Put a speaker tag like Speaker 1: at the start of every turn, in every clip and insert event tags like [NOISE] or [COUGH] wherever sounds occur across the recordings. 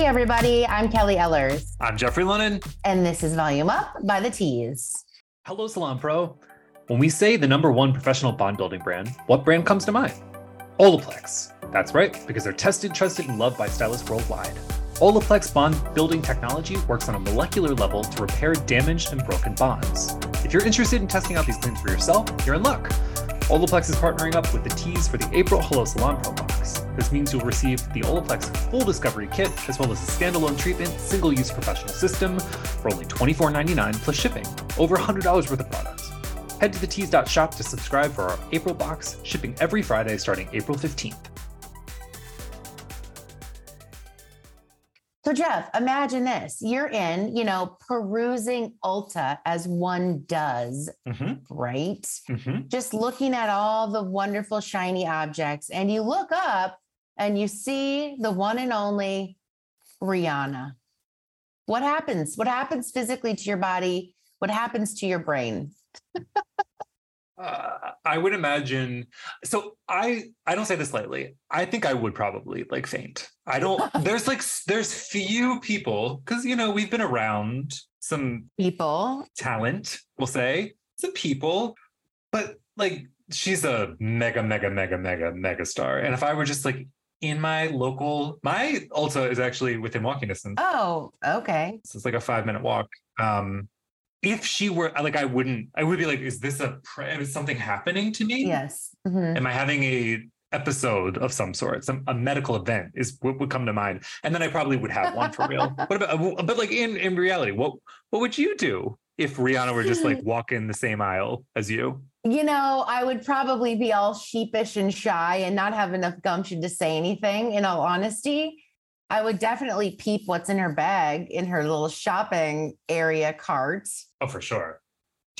Speaker 1: Hey, everybody, I'm Kelly Ehlers,
Speaker 2: I'm Jeffrey Lennon.
Speaker 1: and this is Volume Up by the Tease.
Speaker 2: Hello, Salon Pro. When we say the number one professional bond building brand, what brand comes to mind? Olaplex. That's right, because they're tested, trusted, and loved by stylists worldwide. Olaplex bond building technology works on a molecular level to repair damaged and broken bonds. If you're interested in testing out these claims for yourself, you're in luck. Olaplex is partnering up with the Tease for the April Hello Salon Pro box. This means you'll receive the Olaplex Full Discovery Kit, as well as a standalone treatment, single use professional system for only $24.99 plus shipping. Over $100 worth of products. Head to the tees.shop to subscribe for our April box, shipping every Friday starting April 15th.
Speaker 1: So, Jeff, imagine this you're in, you know, perusing Ulta as one does,
Speaker 2: Mm-hmm.
Speaker 1: right?
Speaker 2: Mm-hmm.
Speaker 1: Just looking at all the wonderful, shiny objects, and you look up and you see the one and only Rihanna. What happens? What happens physically to your body? What happens to your brain?
Speaker 2: Uh, I would imagine. So I I don't say this lightly. I think I would probably like faint. I don't. there's like there's few people because you know we've been around some
Speaker 1: People,
Speaker 2: talent. We'll say some people, but like she's a mega mega mega mega mega star. And if I were just like in my local, my Ulta is actually within walking distance.
Speaker 1: oh, okay.
Speaker 2: So it's like a five minute walk. Um, if she were like, I wouldn't. I would be like, is this a pre- is something happening to me?
Speaker 1: Yes. Mhm.
Speaker 2: Am I having a episode of some sort? Some a medical event is what would come to mind, and then I probably would have one for real. [LAUGHS] What about? Uh, but like in in reality, what what would you do if Rihanna were just like hmm. walking the same aisle as you?
Speaker 1: You know, I would probably be all sheepish and shy and not have enough gumption to say anything, in all honesty. I would definitely peep what's in her bag in her little shopping area cart.
Speaker 2: Oh, for sure.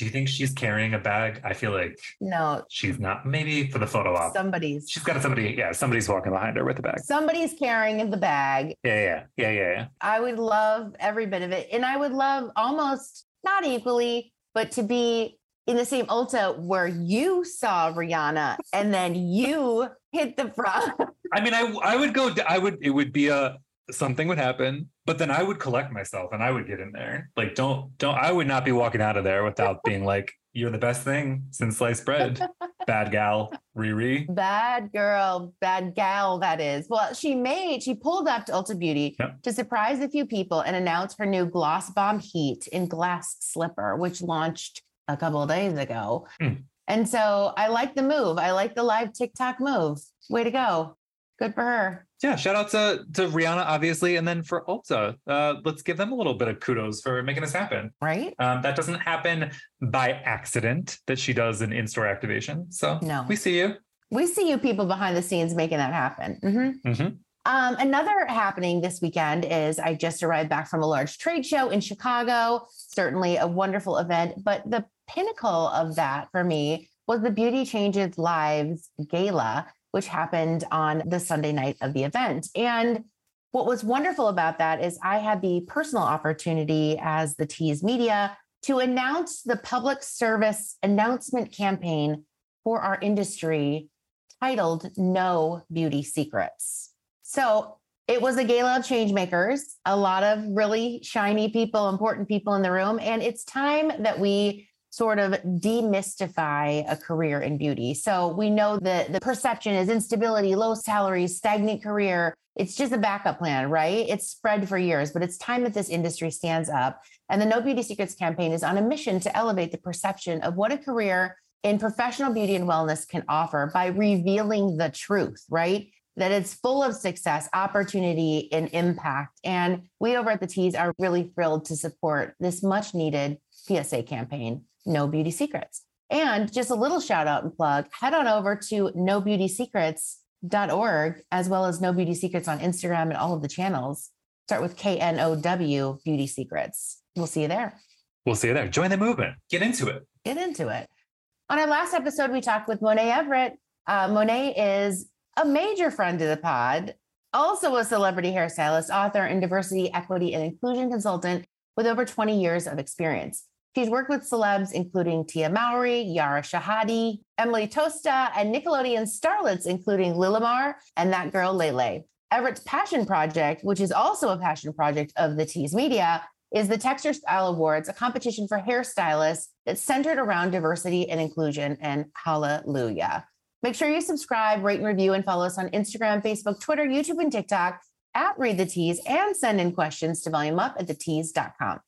Speaker 2: Do you think she's carrying a bag? I feel like
Speaker 1: No,
Speaker 2: she's not. Maybe for the photo op,
Speaker 1: somebody's
Speaker 2: she's got somebody. Yeah, somebody's walking behind her with a bag.
Speaker 1: somebody's carrying the bag.
Speaker 2: Yeah, yeah, yeah, yeah, yeah.
Speaker 1: I would love every bit of it. And I would love almost not equally, but to be in the same Ulta where you saw Rihanna and then you hit the front.
Speaker 2: I mean, I I would go. I would. It would be a something would happen, but then I would collect myself and I would get in there. Like, don't don't. I would not be walking out of there without [LAUGHS] being like, "You're the best thing since sliced bread." Bad gal, Riri.
Speaker 1: Bad girl, bad gal, that is. Well, she made, she pulled up to Ulta Beauty
Speaker 2: Yep.
Speaker 1: to surprise a few people and announce her new Gloss Bomb Heat in Glass Slipper, which launched a couple of days ago.
Speaker 2: Hmm.
Speaker 1: And so I like the move. I like the live TikTok move. Way to go. Good for her.
Speaker 2: Yeah, shout out to to Rihanna, obviously, and then for Ulta. Uh, let's give them a little bit of kudos for making this happen.
Speaker 1: Right?
Speaker 2: Um, that doesn't happen by accident that she does an in-store activation. So
Speaker 1: No.
Speaker 2: we see you.
Speaker 1: We see you people behind the scenes making that happen. Mhm.
Speaker 2: Mhm.
Speaker 1: Um, another happening this weekend is I just arrived back from a large trade show in Chicago. Certainly a wonderful event, but the pinnacle of that for me was the Beauty Changes Lives Gala, which happened on the Sunday night of the event. And what was wonderful about that is I had the personal opportunity as the Tease Media to announce the public service announcement campaign for our industry titled No Beauty Secrets. So it was a gala of change makers, a lot of really shiny people, important people in the room. And it's time that we sort of demystify a career in beauty. So we know that the perception is instability, low salaries, stagnant career. It's just a backup plan, right? It's spread for years, but it's time that this industry stands up. And the No Beauty Secrets campaign is on a mission to elevate the perception of what a career in professional beauty and wellness can offer by revealing the truth, right? That it's full of success, opportunity, and impact. And we over at the Tease are really thrilled to support this much needed PSA campaign, No Beauty Secrets. And just a little shout out and plug head on over to nobeautysecrets.org, as well as No Beauty Secrets on Instagram and all of the channels. Start with K N O W Beauty Secrets. We'll see you there.
Speaker 2: We'll see you there. Join the movement. Get into it.
Speaker 1: Get into it. On our last episode, we talked with Monet Everett. Uh, Monet is a major friend of the pod, also a celebrity hairstylist, author, and diversity, equity, and inclusion consultant with over 20 years of experience. She's worked with celebs including Tia Mowry, Yara Shahidi, Emily Tosta, and Nickelodeon starlets including Lilimar and that girl Lele. Everett's passion project, which is also a passion project of the Tease Media, is the Texture Style Awards, a competition for hairstylists that's centered around diversity and inclusion. And hallelujah. Make sure you subscribe, rate and review, and follow us on Instagram, Facebook, Twitter, YouTube, and TikTok at Read the Tease and send in questions to volumeup at thetease.com.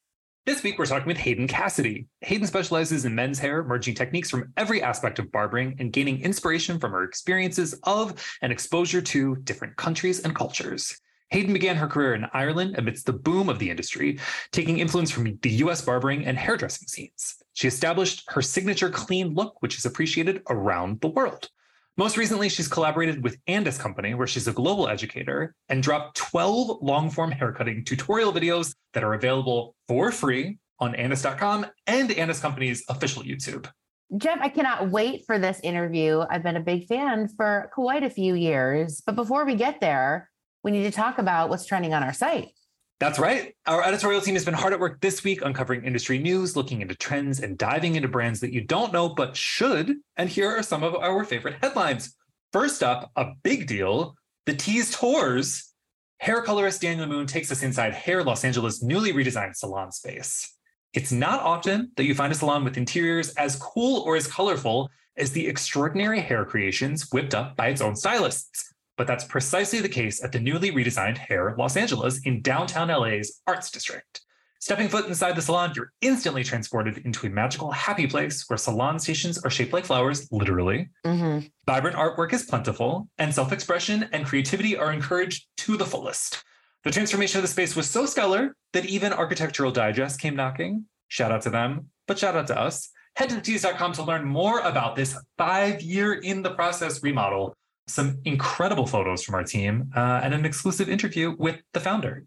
Speaker 2: This week, we're talking with Hayden Cassidy. Hayden specializes in men's hair, merging techniques from every aspect of barbering and gaining inspiration from her experiences of and exposure to different countries and cultures. Hayden began her career in Ireland amidst the boom of the industry, taking influence from the US barbering and hairdressing scenes. She established her signature clean look, which is appreciated around the world. Most recently, she's collaborated with Andis Company, where she's a global educator, and dropped 12 long form haircutting tutorial videos that are available for free on Andis.com and Andis Company's official YouTube.
Speaker 1: Jeff, I cannot wait for this interview. I've been a big fan for quite a few years. But before we get there, we need to talk about what's trending on our site.
Speaker 2: That's right. Our editorial team has been hard at work this week uncovering industry news, looking into trends, and diving into brands that you don't know but should. And here are some of our favorite headlines. First up, a big deal the Tease Tours. Hair colorist Daniel Moon takes us inside Hair Los Angeles' newly redesigned salon space. It's not often that you find a salon with interiors as cool or as colorful as the extraordinary hair creations whipped up by its own stylists. But that's precisely the case at the newly redesigned Hair Los Angeles in downtown LA's Arts District. Stepping foot inside the salon, you're instantly transported into a magical, happy place where salon stations are shaped like flowers, literally. Mm-hmm. Vibrant artwork is plentiful, and self expression and creativity are encouraged to the fullest. The transformation of the space was so stellar that even Architectural Digest came knocking. Shout out to them, but shout out to us. Head to tease.com to learn more about this five year in the process remodel some incredible photos from our team, uh, and an exclusive interview with the founder.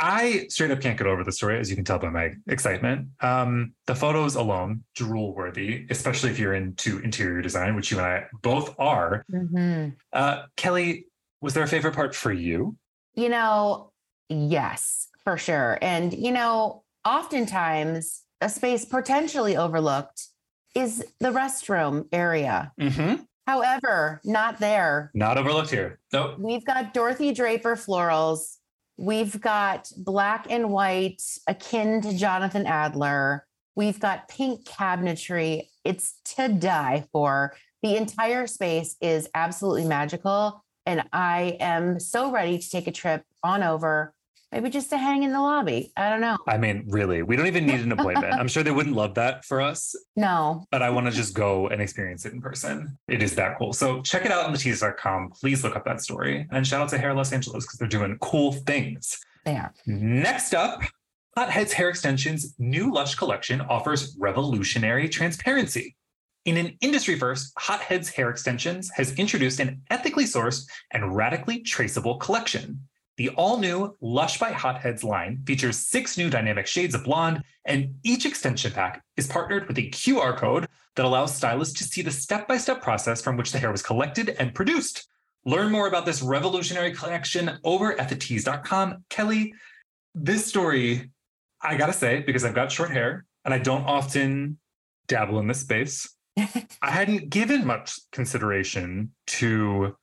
Speaker 2: I straight up can't get over the story, as you can tell by my excitement. Um, the photos alone, drool worthy, especially if you're into interior design, which you and I both are. Mm-hmm. Uh, Kelly, was there a favorite part for you?
Speaker 1: You know, yes, for sure. And, you know, oftentimes a space potentially overlooked is the restroom area. Mm-hmm. However, not there.
Speaker 2: Not overlooked here. Nope.
Speaker 1: We've got Dorothy Draper florals. We've got black and white akin to Jonathan Adler. We've got pink cabinetry. It's to die for. The entire space is absolutely magical. And I am so ready to take a trip on over maybe just to hang in the lobby. I don't know.
Speaker 2: I mean, really, we don't even need an appointment. I'm sure they wouldn't love that for us. [LAUGHS]
Speaker 1: No.
Speaker 2: But I want to just go and experience it in person. It is that cool. So check it out on thetease.com. Please look up that story. And shout out to Hair Los Angeles because they're doing cool things.
Speaker 1: They are.
Speaker 2: Next up, Hot Heads Hair Extensions' new Lush collection offers revolutionary transparency. In an industry first, Hot Heads Hair Extensions has introduced an ethically sourced and radically traceable collection. The all new Lush by Hot Heads line features six new dynamic shades of blonde, and each extension pack is partnered with a QR code that allows stylists to see the step by step process from which the hair was collected and produced. Learn more about this revolutionary collection over at thetease.com. Kelly, this story, I gotta say, because I've got short hair and I don't often dabble in this space, [LAUGHS] I hadn't given much consideration to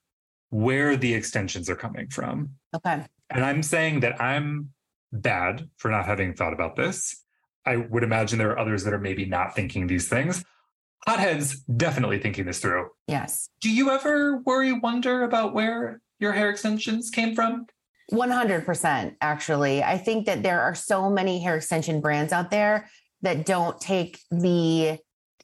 Speaker 2: where the extensions are coming from.
Speaker 1: Okay.
Speaker 2: And I'm saying that I'm bad for not having thought about this. I would imagine there are others that are maybe not thinking these things. Hotheads definitely thinking this through.
Speaker 1: Yes.
Speaker 2: Do you ever worry, wonder about where your hair extensions came from?
Speaker 1: 100%, actually. I think that there are so many hair extension brands out there that don't take the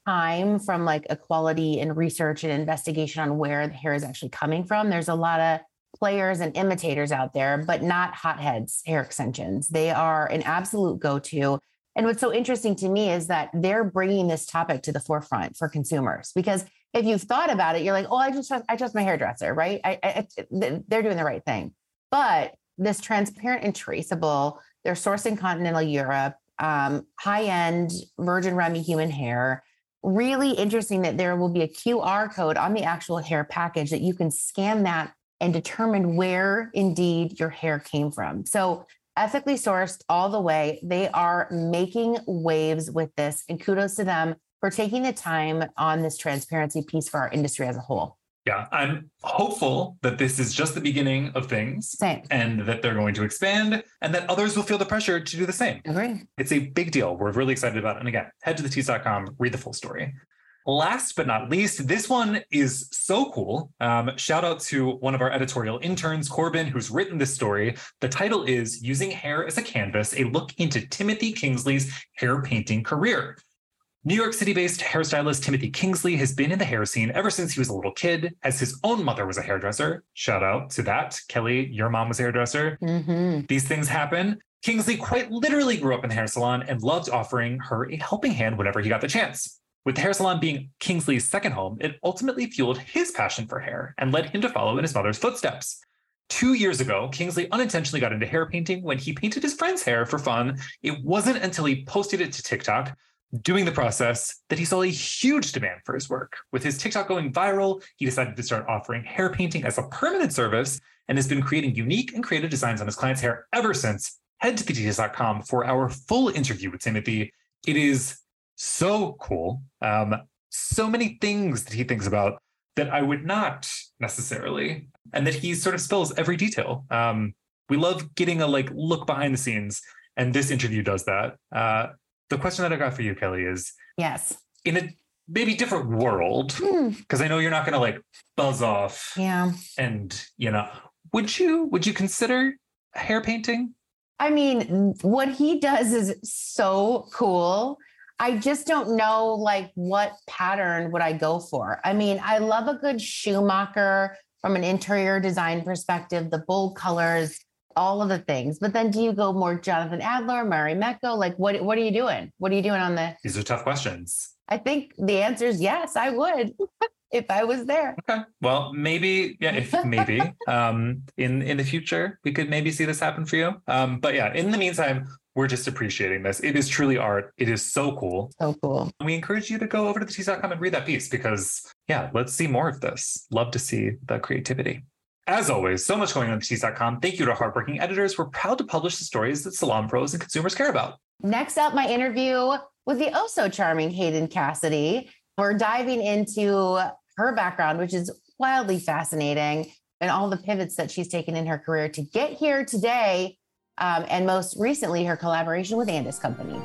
Speaker 1: time from like a quality and research and investigation on where the hair is actually coming from. There's a lot of players and imitators out there, but not hotheads hair extensions. They are an absolute go to. And what's so interesting to me is that they're bringing this topic to the forefront for consumers because if you've thought about it, you're like, oh, I just trust, I trust my hairdresser, right? I, I, they're doing the right thing. But this transparent and traceable, they're sourcing continental Europe, um, high end virgin Remy human hair really interesting that there will be a QR code on the actual hair package that you can scan that and determine where indeed your hair came from. So, ethically sourced all the way. They are making waves with this, and kudos to them for taking the time on this transparency piece for our industry as a whole.
Speaker 2: Yeah, I'm hopeful that this is just the beginning of things
Speaker 1: Same.
Speaker 2: and that they're going to expand and that others will feel the pressure to do the same.
Speaker 1: Agree.
Speaker 2: It's a big deal. We're really excited about it. And again, head to thetease.com, read the full story. Last but not least, this one is so cool. Um, shout out to one of our editorial interns, Corbin, who's written this story. The title is Using Hair as a Canvas A Look into Timothy Kingsley's Hair Painting Career. New York City based hairstylist Timothy Kingsley has been in the hair scene ever since he was a little kid, as his own mother was a hairdresser. Shout out to that. Kelly, your mom was a hairdresser.
Speaker 1: hmm
Speaker 2: These things happen. Kingsley quite literally grew up in the hair salon and loved offering her a helping hand whenever he got the chance. With the hair salon being Kingsley's second home, it ultimately fueled his passion for hair and led him to follow in his mother's footsteps. Two years ago, Kingsley unintentionally got into hair painting when he painted his friend's hair for fun. It wasn't until he posted it to TikTok doing the process that he saw a huge demand for his work. With his TikTok going viral, he decided to start offering hair painting as a permanent service and has been creating unique and creative designs on his clients' hair ever since. Head to thetease.com for our full interview with Timothy. It is so cool. Um, so many things that he thinks about that I would not necessarily, and that he sort of spills every detail. Um, we love getting a like look behind the scenes, and this interview does that. Uh, the question that I got for you, Kelly, is
Speaker 1: Yes.
Speaker 2: in a maybe different world,
Speaker 1: Hmm.
Speaker 2: because I know you're not going to like buzz off
Speaker 1: Yeah.
Speaker 2: and you know, would you would you consider hair painting?
Speaker 1: I mean, what he does is so cool. I just don't know like what pattern would I go for. I mean, I love a good Schumacher from an interior design perspective, the bold colors, all of the things. But then do you go more Jonathan Adler, Marimekko? Like what what are you doing? What are you doing on the
Speaker 2: These are tough questions.
Speaker 1: I think the answer is yes, I would [LAUGHS] if I was there.
Speaker 2: Okay. Well, maybe, yeah, if maybe [LAUGHS] um in in the future we could maybe see this happen for you. Um, but yeah, in the meantime, we're just appreciating this. It is truly art. It is so cool.
Speaker 1: So cool.
Speaker 2: And we encourage you to go over to the tease.com and read that piece because yeah, let's see more of this. Love to see the creativity. As always, so much going on at tease.com. Thank you to our hardworking editors. We're proud to publish the stories that salon pros and consumers care about.
Speaker 1: Next up, my interview with the oh so charming Hayden Cassidy. We're diving into her background, which is wildly fascinating, and all the pivots that she's taken in her career to get here today. Um, and most recently, her collaboration with Andis Company.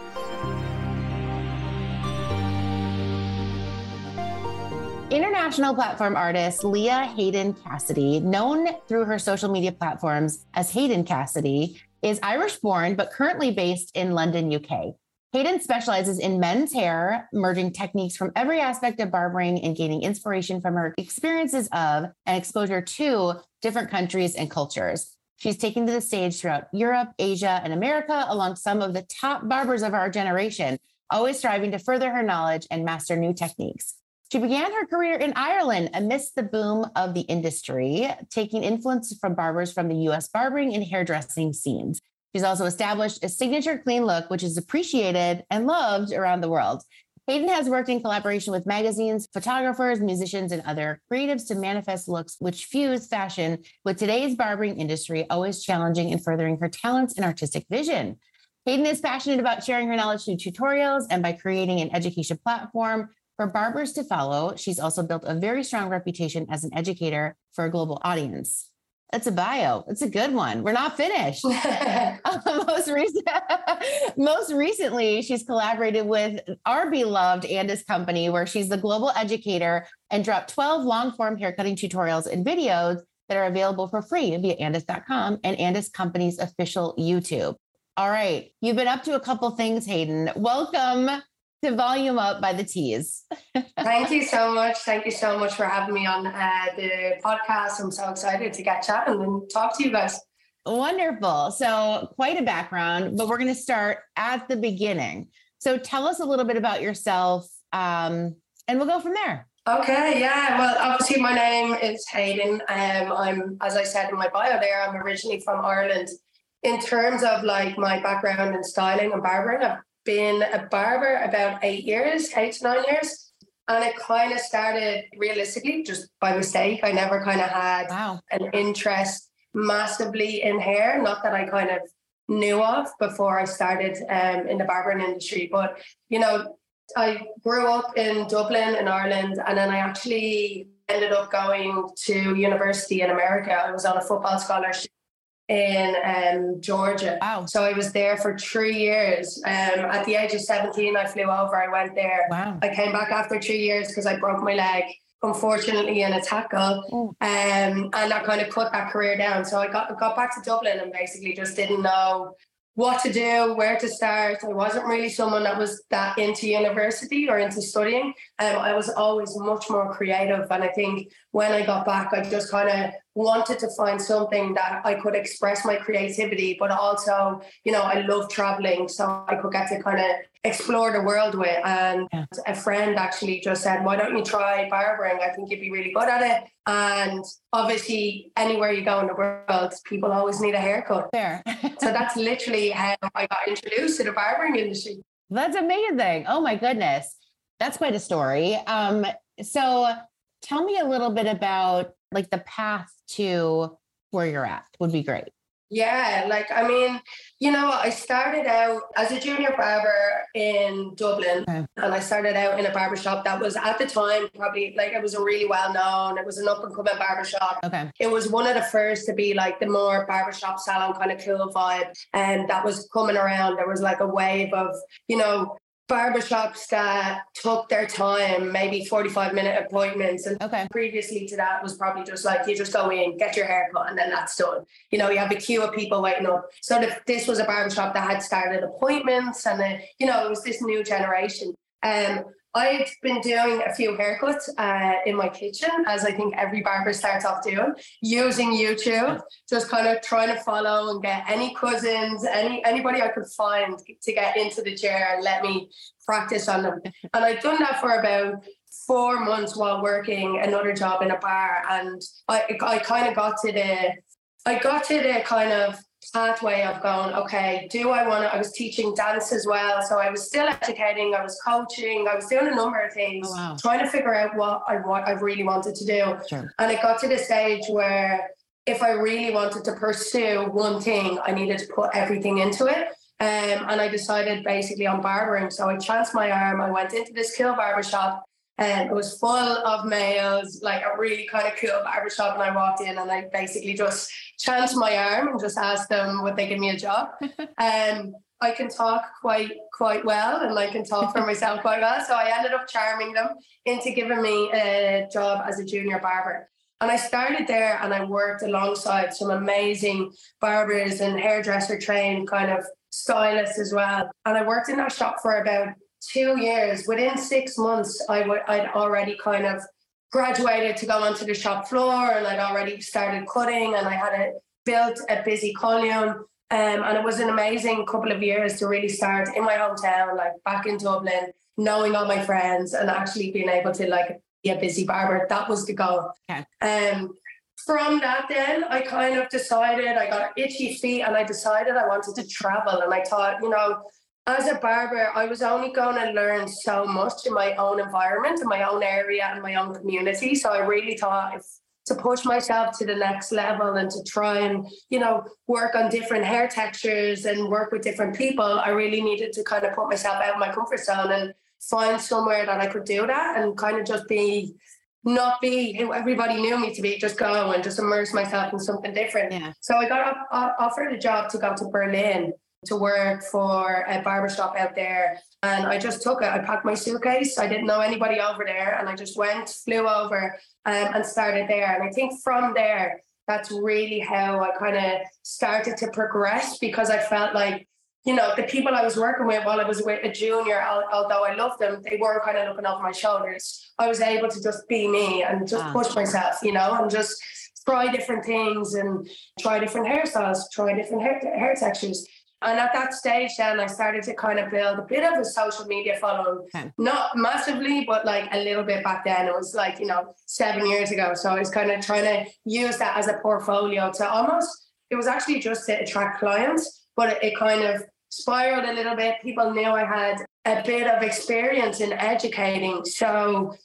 Speaker 1: International platform artist Leah Hayden Cassidy, known through her social media platforms as Hayden Cassidy, is Irish born but currently based in London, UK. Hayden specializes in men's hair, merging techniques from every aspect of barbering and gaining inspiration from her experiences of and exposure to different countries and cultures. She's taken to the stage throughout Europe, Asia, and America along some of the top barbers of our generation, always striving to further her knowledge and master new techniques. She began her career in Ireland amidst the boom of the industry, taking influence from barbers from the US barbering and hairdressing scenes. She's also established a signature clean look, which is appreciated and loved around the world. Hayden has worked in collaboration with magazines, photographers, musicians, and other creatives to manifest looks which fuse fashion with today's barbering industry, always challenging and furthering her talents and artistic vision. Hayden is passionate about sharing her knowledge through tutorials and by creating an education platform for barbers to follow. She's also built a very strong reputation as an educator for a global audience. That's a bio. It's a good one. We're not finished. [LAUGHS] [LAUGHS] most, recent, [LAUGHS] most recently, she's collaborated with our beloved Andis Company, where she's the global educator and dropped 12 long form haircutting tutorials and videos that are available for free via andis.com and Andis Company's official YouTube. All right. You've been up to a couple things, Hayden. Welcome to Volume Up by the Tease. [LAUGHS]
Speaker 3: Thank you so much. Thank you so much for having me on uh, the podcast. I'm so excited to get chatting and talk to you guys.
Speaker 1: Wonderful. So, quite a background, but we're going to start at the beginning. So, tell us a little bit about yourself um, and we'll go from there.
Speaker 3: Okay, yeah. Well, obviously, my name is Hayden. Um, I'm, as I said in my bio there, I'm originally from Ireland. In terms of like my background in styling and barbering, I've been a barber about eight years, eight to nine years. And it kind of started realistically just by mistake. I never kind of had
Speaker 1: Wow.
Speaker 3: an interest massively in hair, not that I kind of knew of before I started um, in the barbering industry. But, you know, I grew up in Dublin in Ireland and then I actually ended up going to university in America. I was on a football scholarship in um, Georgia.
Speaker 1: Wow.
Speaker 3: So I was there for three years. Um, at the age of 17, I flew over. I went there.
Speaker 1: Wow.
Speaker 3: I came back after two years because I broke my leg, unfortunately, in a tackle.
Speaker 1: Oh.
Speaker 3: Um, and that kind of cut that career down. So I got got back to Dublin and basically just didn't know what to do, where to start. I wasn't really someone that was that into university or into studying. Um, I was always much more creative. And I think when I got back, I just kind of wanted to find something that I could express my creativity, but also, you know, I love traveling. So I could get to kind of explore the world with. And
Speaker 1: Yeah.
Speaker 3: a friend actually just said, why don't you try barbering? I think you'd be really good at it. And obviously, anywhere you go in the world, people always need a haircut.
Speaker 1: There. [LAUGHS]
Speaker 3: So that's [LAUGHS] literally how I got introduced to the barbering industry.
Speaker 1: That's amazing. Oh my goodness. That's quite a story. Um, so tell me a little bit about like the path to where you're at would be great.
Speaker 3: Yeah, like I mean, you know, I started out as a junior barber in Dublin,
Speaker 1: Okay.
Speaker 3: and I started out in a barber shop that was at the time probably like it was a really well known. It was an up and coming barber shop.
Speaker 1: Okay.
Speaker 3: It was one of the first to be like the more barbershop salon kind of cool vibe, and that was coming around. There was like a wave of you know barbershops that took their time, maybe forty five minute appointments, and
Speaker 1: Okay.
Speaker 3: previously to that was probably just like you just go in, get your hair cut, and then that's done. You know, you have a queue of people waiting up. So the, this was a barbershop that had started appointments, and then you know it was this new generation. Um, I've been doing a few haircuts uh, in my kitchen, as I think every barber starts off doing, using YouTube, just kind of trying to follow and get any cousins, any anybody I could find to get into the chair and let me practice on them. And I've done that for about four months while working another job in a bar, and I I kind of got to the I got to the kind of pathway of going, okay, do I want to? I was teaching dance as well, so I was still educating, I was coaching, I was doing a number of things,
Speaker 1: Oh, wow.
Speaker 3: trying to figure out what I what I really wanted to do.
Speaker 1: Sure.
Speaker 3: And it got to the stage where if I really wanted to pursue one thing, I needed to put everything into it. Um, and I decided basically on barbering. So I chanced my arm. I went into this cool barber shop and it was full of males, like a really kind of cool barber shop. And I walked in and I basically just chanced my arm and just ask them would they give me a job. [LAUGHS] Um, I can talk quite quite well and I can talk for [LAUGHS] myself quite well. So I ended up charming them into giving me a job as a junior barber. And I started there and I worked alongside some amazing barbers and hairdresser trained kind of stylists as well. And I worked in that shop for about two years. Within six months, I would I'd already kind of graduated to go onto the shop floor and I'd already started cutting and I had a, built a busy column. Um, and it was an amazing couple of years to really start in my hometown, like back in Dublin, knowing all my friends and actually being able to like be a busy barber. That was the goal.
Speaker 1: Okay.
Speaker 3: Um, from that, then I kind of decided I got itchy feet and I decided I wanted to travel. And I thought, you know, as a barber, I was only going to learn so much in my own environment, in my own area, and my own community. So I really thought if to push myself to the next level and to try and you know work on different hair textures and work with different people i really needed to kind of put myself out of my comfort zone and find somewhere that i could do that and kind of just be not be who everybody knew me to be just go and just immerse myself in something different
Speaker 1: Yeah.
Speaker 3: so i got off- off- offered a job to go to berlin to work for a barbershop out there and I just took it. I packed my suitcase. I didn't know anybody over there, and I just went, flew over, um, and started there. And I think from there, that's really how I kind of started to progress because I felt like, you know, the people I was working with while I was with a junior, although I loved them, they were kind of looking over my shoulders. I was able to just be me and just
Speaker 1: Ah.
Speaker 3: push myself, you know, and just try different things and try different hairstyles, try different hair, hair textures. And at that stage, then I started to kind of build a bit of a social media following.
Speaker 1: Okay.
Speaker 3: Not massively, but like a little bit back then. It was like, you know, seven years ago. So I was kind of trying to use that as a portfolio to almost, it was actually just to attract clients, but it, it kind of spiraled a little bit. People knew I had a bit of experience in educating. So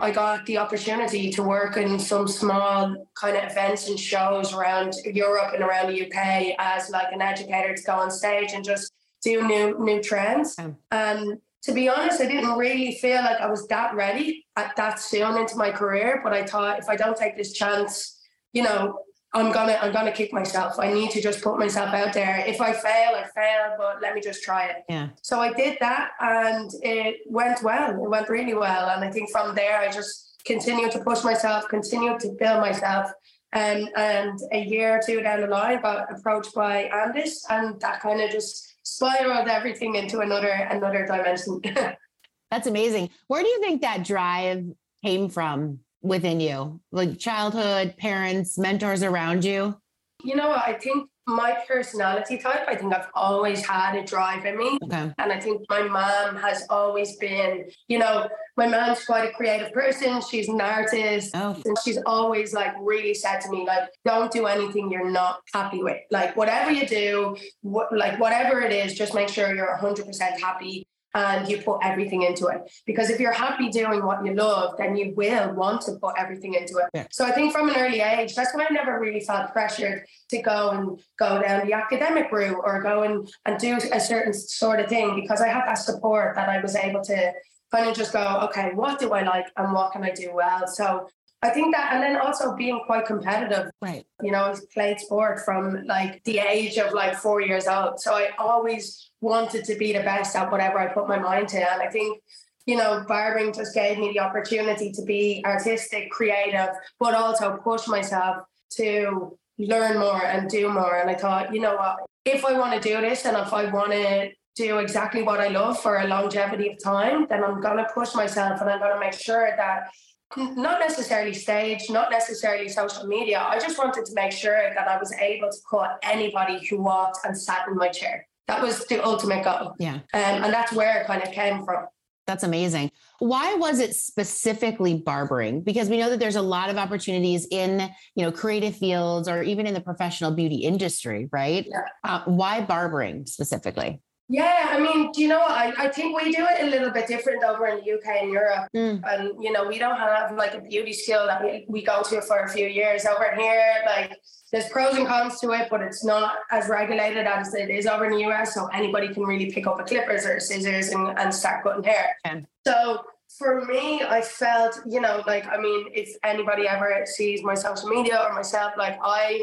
Speaker 3: I got the opportunity to work in some small kind of events and shows around Europe and around the UK as like an educator to go on stage and just do new new trends.
Speaker 1: Okay.
Speaker 3: And um, to be honest, I didn't really feel like I was that ready at that soon into my career. But I thought if I don't take this chance, you know, I'm gonna I'm gonna kick myself. I need to just put myself out there. If I fail, I fail, but let me just try it.
Speaker 1: Yeah.
Speaker 3: So I did that and it went well. It went really well. And I think from there I just continued to push myself, continued to build myself. Um, and a year or two down the line got approached by Andis and that kind of just spiraled everything into another another dimension. [LAUGHS]
Speaker 1: That's amazing. Where do you think that drive came from within you? Like childhood, parents, mentors around you?
Speaker 3: You know, I think my personality type, I think I've always had a drive in me.
Speaker 1: Okay.
Speaker 3: And I think my mom has always been, you know, my mom's quite a creative person. She's an artist.
Speaker 1: Oh.
Speaker 3: And she's always like really said to me, like, don't do anything you're not happy with. Like, whatever you do, what, like, whatever it is, just make sure you're 100% happy and you put everything into it. Because if you're happy doing what you love, then you will want to put everything into it.
Speaker 1: Yeah.
Speaker 3: So I think from an early age, that's why I never really felt pressured to go and go down the academic route or go and, and do a certain sort of thing because I had that support that I was able to kind of just go, okay, what do I like and what can I do well? So I think that, and then also being quite competitive.
Speaker 1: Right.
Speaker 3: You know, I played sport from like the age of like four years old. So I always wanted to be the best at whatever I put my mind to. And I think, you know, barbering just gave me the opportunity to be artistic, creative, but also push myself to learn more and do more. And I thought, you know what, if I want to do this and if I want to do exactly what I love for a longevity of time, then I'm going to push myself and I'm going to make sure that not necessarily stage, not necessarily social media. I just wanted to make sure that I was able to put anybody who walked and sat in my chair. That was the ultimate goal.
Speaker 1: Yeah.
Speaker 3: Um, and that's where it kind of came from.
Speaker 1: That's amazing. Why was it specifically barbering? Because we know that there's a lot of opportunities in, you know, creative fields or even in the professional beauty industry, right?
Speaker 3: Yeah.
Speaker 1: Uh, why barbering specifically?
Speaker 3: Yeah, I mean, do you know what? I, I think we do it a little bit different over in the UK and Europe.
Speaker 1: Mm.
Speaker 3: And, you know, we don't have like a beauty skill that we, we go to for a few years. Over here, like, there's pros and cons to it, but it's not as regulated as it is over in the US. So anybody can really pick up a clippers or scissors and, and start cutting hair.
Speaker 1: Okay.
Speaker 3: So for me, I felt, you know, like, I mean, if anybody ever sees my social media or myself, like, I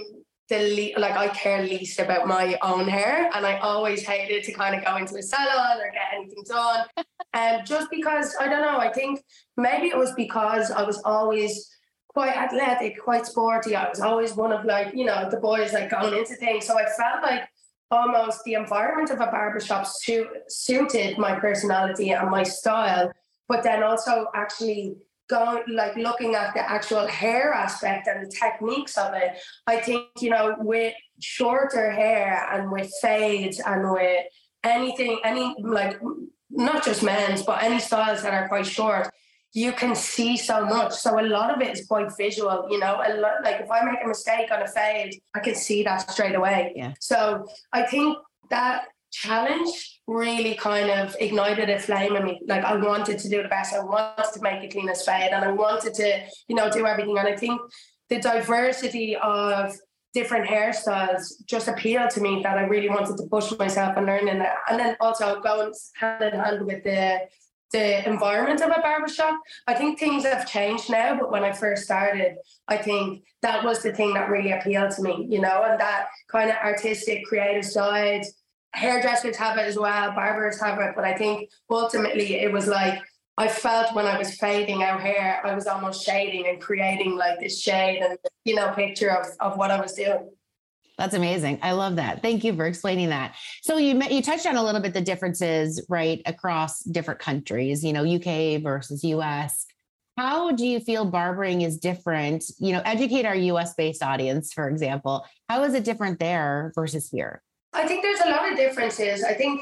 Speaker 3: the le- like I care least about my own hair, and I always hated to kind of go into a salon or get anything done. And [LAUGHS] um, just because I don't know, I think maybe it was because I was always quite athletic, quite sporty. I was always one of like you know the boys like going into things, so I felt like almost the environment of a barbershop su- suited my personality and my style, but then also actually going like looking at the actual hair aspect and the techniques of it i think you know with shorter hair and with fades and with anything any like not just men's but any styles that are quite short you can see so much so a lot of it is quite visual you know a lot like if i make a mistake on a fade i can see that straight away
Speaker 1: Yeah.
Speaker 3: so i think that challenge really kind of ignited a flame in me. Like I wanted to do the best. I wanted to make a cleanest fade and I wanted to, you know, do everything. And I think the diversity of different hairstyles just appealed to me that I really wanted to push myself and learn in. And then also going hand in hand with the the environment of a barbershop. I think things have changed now, but when I first started, I think that was the thing that really appealed to me, you know, and that kind of artistic, creative side hairdressers have it as well, barbers have it, but I think ultimately it was like I felt when I was fading out hair, I was almost shading and creating like this shade and you know picture of of what I was doing.
Speaker 1: That's amazing. I love that. Thank you for explaining that. So you met, you touched on a little bit the differences right across different countries, you know, UK versus US. How do you feel barbering is different? You know, educate our US based audience, for example. How is it different there versus here?
Speaker 3: I think there's a lot of differences. I think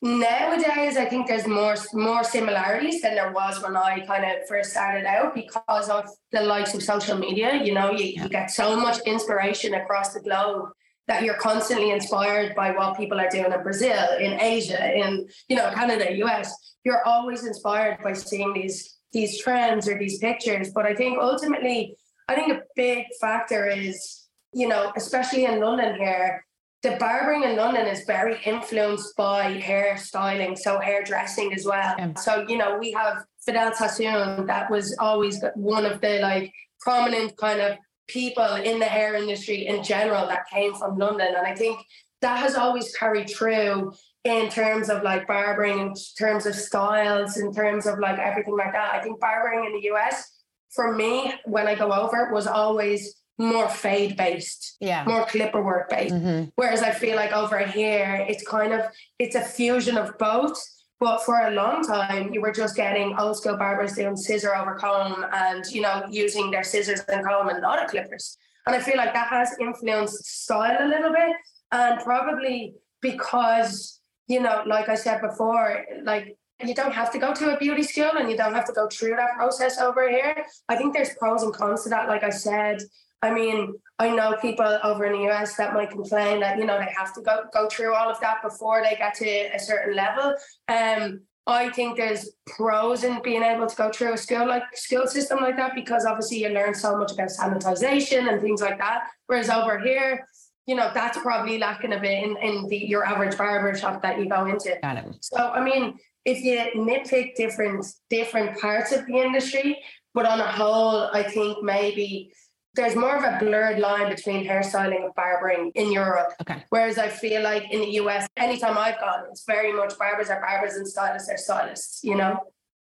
Speaker 3: nowadays I think there's more more similarities than there was when I kind of first started out because of the likes of social media. You know, you, you get so much inspiration across the globe that you're constantly inspired by what people are doing in Brazil, in Asia, in you know Canada, US. You're always inspired by seeing these these trends or these pictures. But I think ultimately, I think a big factor is you know, especially in London here, the barbering in London is very influenced by hair styling, so hairdressing as well.
Speaker 1: Yeah.
Speaker 3: So, you know, we have Vidal Sassoon, that was always one of the like prominent kind of people in the hair industry in general that came from London. And I think that has always carried through in terms of like barbering, in terms of styles, in terms of like everything like that. I think barbering in the US, for me, when I go over, was always more fade based,
Speaker 1: Yeah.
Speaker 3: more clipper work based.
Speaker 1: Mhm.
Speaker 3: Whereas I feel like over here, it's kind of it's a fusion of both. But for a long time, you were just getting old school barbers doing scissor over comb and you know using their scissors and comb and not a clippers. And I feel like that has influenced style a little bit, and probably because you know, like I said before, like you don't have to go to a beauty school and you don't have to go through that process over here. I think there's pros and cons to that. Like I said, I mean, I know people over in the US that might complain that you know they have to go go through all of that before they get to a certain level. Um, I think there's pros in being able to go through a skill like skill system like that because obviously you learn so much about sanitization and things like that. Whereas over here, you know, that's probably lacking a bit in, in the your average barber shop that you go into.
Speaker 1: Got it.
Speaker 3: So I mean, if you nitpick different different parts of the industry, but on a whole, I think maybe there's more of a blurred line between hairstyling and barbering in Europe.
Speaker 1: Okay.
Speaker 3: Whereas I feel like in the US, anytime I've gone, it's very much barbers are barbers and stylists are stylists, you know?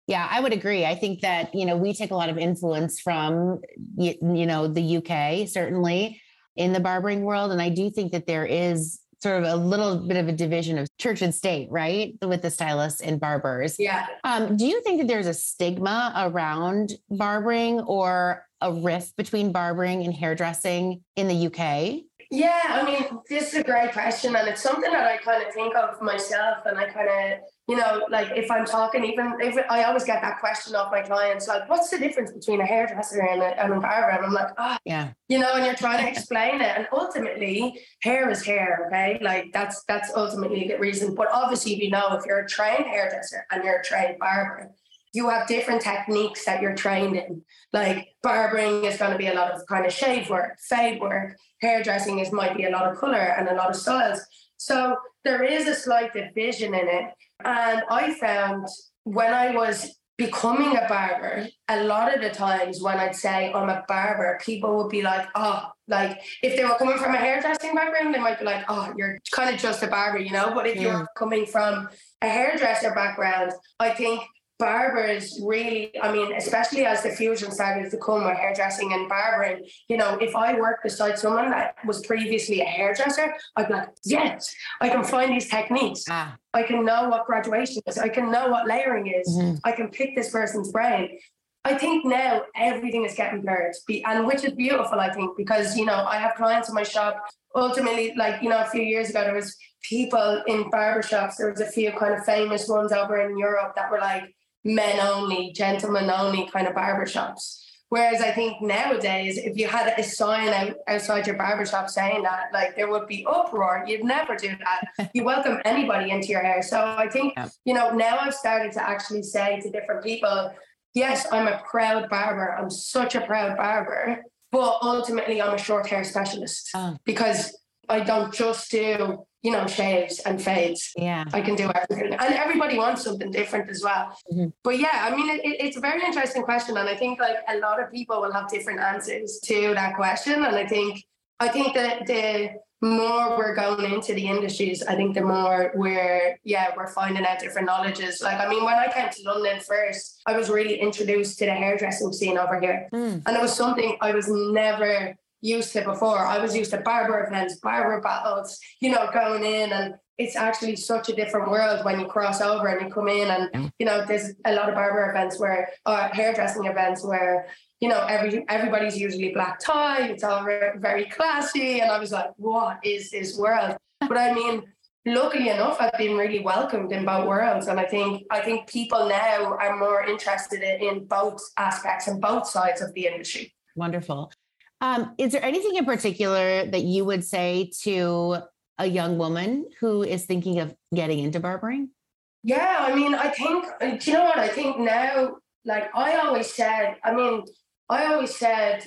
Speaker 1: Yeah, I would agree. I think that, you know, we take a lot of influence from, you, you know, the UK, certainly in the barbering world. And I do think that there is sort of a little bit of a division of church and state, right? With the stylists and barbers.
Speaker 3: Yeah.
Speaker 1: Um, do you think that there's a stigma around barbering or a rift between barbering and hairdressing in the UK?
Speaker 3: Yeah, I mean, this is a great question, and it's something that I kind of think of myself, and I kind of, you know, like if I'm talking, even if I always get that question off my clients, like, what's the difference between a hairdresser and a, and a barber? And I'm like, ah,
Speaker 1: Yeah.
Speaker 3: you know, and you're trying to explain it, and ultimately, hair is hair, okay? Like that's that's ultimately the reason. But obviously, you know, if you're a trained hairdresser and you're a trained barber, you have different techniques that you're trained in. Like barbering is going to be a lot of kind of shave work, fade work. Hairdressing is might be a lot of color and a lot of styles. So there is a slight division in it. And I found when I was becoming a barber, a lot of the times when I'd say I'm a barber, people would be like, oh, like if they were coming from a hairdressing background, they might be like, oh, you're kind of just a barber, you know? But if you're coming from a hairdresser background, I think barbers really, I mean, especially as the fusion started to come with hairdressing and barbering, you know, if I worked beside someone that was previously a hairdresser, I'd be like, yes, I can find these techniques.
Speaker 1: Ah,
Speaker 3: I can know what graduation is. I can know what layering is.
Speaker 1: Mhm.
Speaker 3: I can pick this person's brain. I think now everything is getting blurred, and which is beautiful, I think, because, you know, I have clients in my shop. Ultimately, like, you know, a few years ago, there was people in barbershops, there was a few kind of famous ones over in Europe that were like men only, gentlemen only kind of barbershops. Whereas I think nowadays, if you had a sign out, outside your barbershop saying that, like there would be uproar. You'd never do that. [LAUGHS] you welcome anybody into your hair. So I think,
Speaker 1: Yeah.
Speaker 3: you know, now I've started to actually say to different people, yes, I'm a proud barber. I'm such a proud barber. But ultimately, I'm a short hair specialist
Speaker 1: Oh.
Speaker 3: because I don't just do, you know, shaves and fades.
Speaker 1: yeah.
Speaker 3: I can do everything. And everybody wants something different as well.
Speaker 1: Mhm.
Speaker 3: But yeah, I mean, it, it's a very interesting question. And I think like a lot of people will have different answers to that question. And I think, I think that the more we're going into the industries, I think the more we're, yeah, we're finding out different knowledges. Like, I mean, when I came to London first, I was really introduced to the hairdressing scene over here.
Speaker 1: Mm.
Speaker 3: And it was something I was never used to before. I was used to barber events, barber battles, you know, going in and it's actually such a different world when you cross over and you come in and you know there's a lot of barber events where or hairdressing events where you know every everybody's usually black tie it's all ve- very classy and I was like what is this world but I mean luckily enough I've been really welcomed in both worlds and I think I think people now are more interested in, in both aspects and both sides of the industry
Speaker 1: Wonderful. Um, is there anything in particular that you would say to a young woman who is thinking of getting into barbering?
Speaker 3: Yeah, I mean, I think, uh, do you know what? I think now, like I always said, I mean, I always said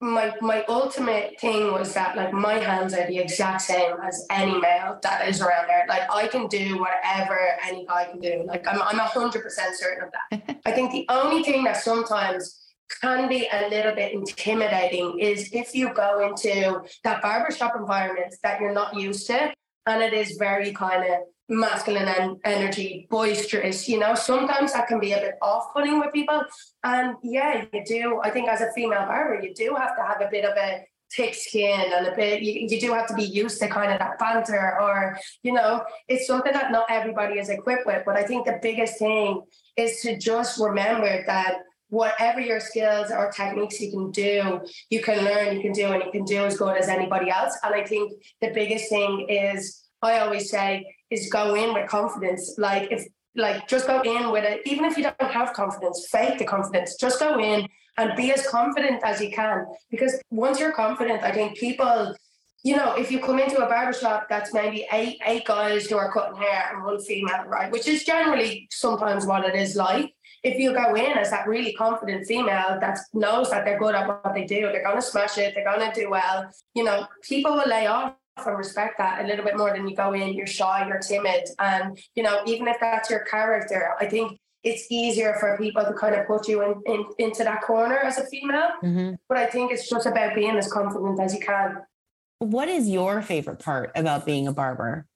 Speaker 3: my my ultimate thing was that like my hands are the exact same as any male that is around there. Like I can do whatever any guy can do. Like I'm I'm hundred percent certain of that. [LAUGHS] I think the only thing that sometimes can be a little bit intimidating is if you go into that barbershop environment that you're not used to and it is very kind of masculine and energy, boisterous, you know, sometimes that can be a bit off-putting with people. And yeah, you do. I think as a female barber, you do have to have a bit of a thick skin and a bit you, you do have to be used to kind of that banter or you know it's something that not everybody is equipped with but i think the biggest thing is to just remember that whatever your skills or techniques you can do, you can learn, you can do, and you can do as good as anybody else. And I think the biggest thing is, I always say, is go in with confidence. Like if like just go in with it, even if you don't have confidence, fake the confidence. Just go in and be as confident as you can. Because once you're confident, I think people, you know, if you come into a barbershop that's maybe eight eight guys who are cutting hair and one female, right? Which is generally sometimes what it is like if you go in as that really confident female that knows that they're good at what they do, they're going to smash it, they're going to do well, you know, people will lay off and respect that a little bit more than you go in, you're shy, you're timid. And, you know, even if that's your character, I think it's easier for people to kind of put you in, in into that corner as a female. Mm-hmm. But I think it's just about being as confident as you can.
Speaker 1: What is your favorite part about being a barber?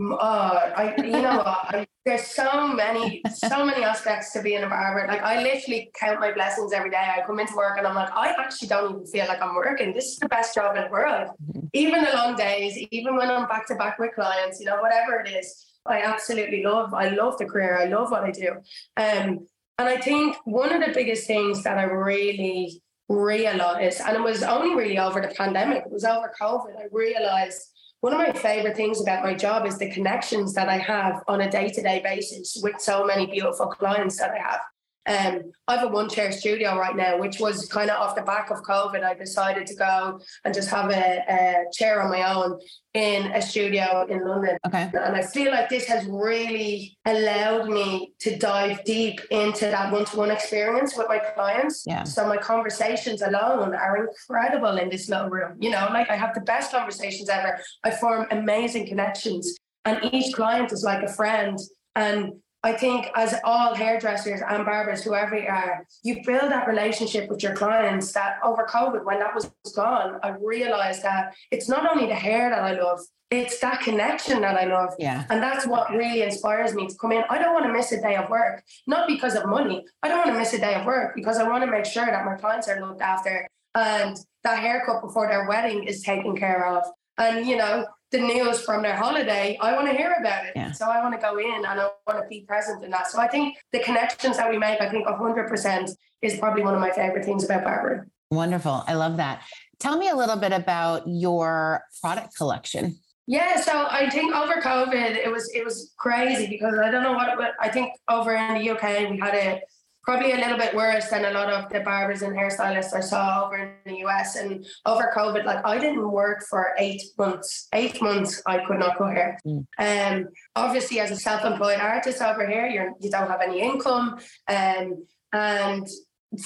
Speaker 3: Uh, I, you know what? I, there's so many, so many aspects to being a barber. Like I literally count my blessings every day. I come into work and I'm like, I actually don't even feel like I'm working. This is the best job in the world. Mm-hmm. Even the long days, even when I'm back to back with clients, you know, whatever it is, I absolutely love. I love the career. I love what I do. Um, and I think one of the biggest things that I really realized, and it was only really over the pandemic, it was over COVID, I realized one of my favorite things about my job is the connections that I have on a day to day basis with so many beautiful clients that I have. Um, I have a one chair studio right now, which was kind of off the back of COVID. I decided to go and just have a, a chair on my own in a studio in London.
Speaker 1: Okay.
Speaker 3: And I feel like this has really allowed me to dive deep into that one to one experience with my clients.
Speaker 1: Yeah.
Speaker 3: So my conversations alone are incredible in this little room. You know, like I have the best conversations ever. I form amazing connections, and each client is like a friend. And I think as all hairdressers and barbers, whoever you are, you build that relationship with your clients that over COVID, when that was gone, I realized that it's not only the hair that I love, it's that connection that I love.
Speaker 1: Yeah.
Speaker 3: And that's what really inspires me to come in. I don't want to miss a day of work, not because of money. I don't want to miss a day of work because I want to make sure that my clients are looked after and that haircut before their wedding is taken care of. And, you know, the news from their holiday, I want to hear about it.
Speaker 1: Yeah.
Speaker 3: So I want to go in and I want to be present in that. So I think the connections that we make, I think 100% is probably one of my favorite things about barbering.
Speaker 1: Wonderful. I love that. Tell me a little bit about your product collection.
Speaker 3: Yeah, so I think over COVID, it was it was crazy because I don't know what it was. I think over in the UK, we had a probably a little bit worse than a lot of the barbers and hairstylists I saw over in the US. And over COVID, like I didn't work for eight months. Eight months I could not cut hair. Mm. Um, obviously, as a self-employed artist over here, you're you don't have any income. Um, and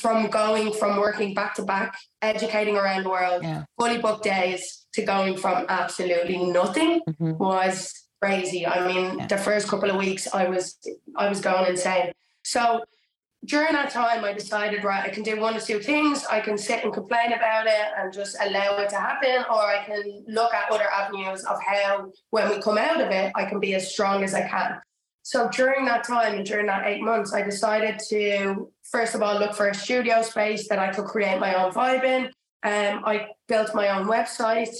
Speaker 3: from going from working back to back, educating around the world,
Speaker 1: yeah.
Speaker 3: fully booked days to going from absolutely nothing mm-hmm. was crazy. I mean, yeah. the first couple of weeks I was I was going insane. So during that time, I decided, right, I can do one or two things. I can sit and complain about it and just allow it to happen, or I can look at other avenues of how, when we come out of it, I can be as strong as I can. So during that time, during that eight months, I decided to, first of all, look for a studio space that I could create my own vibe in. Um, I built my own website.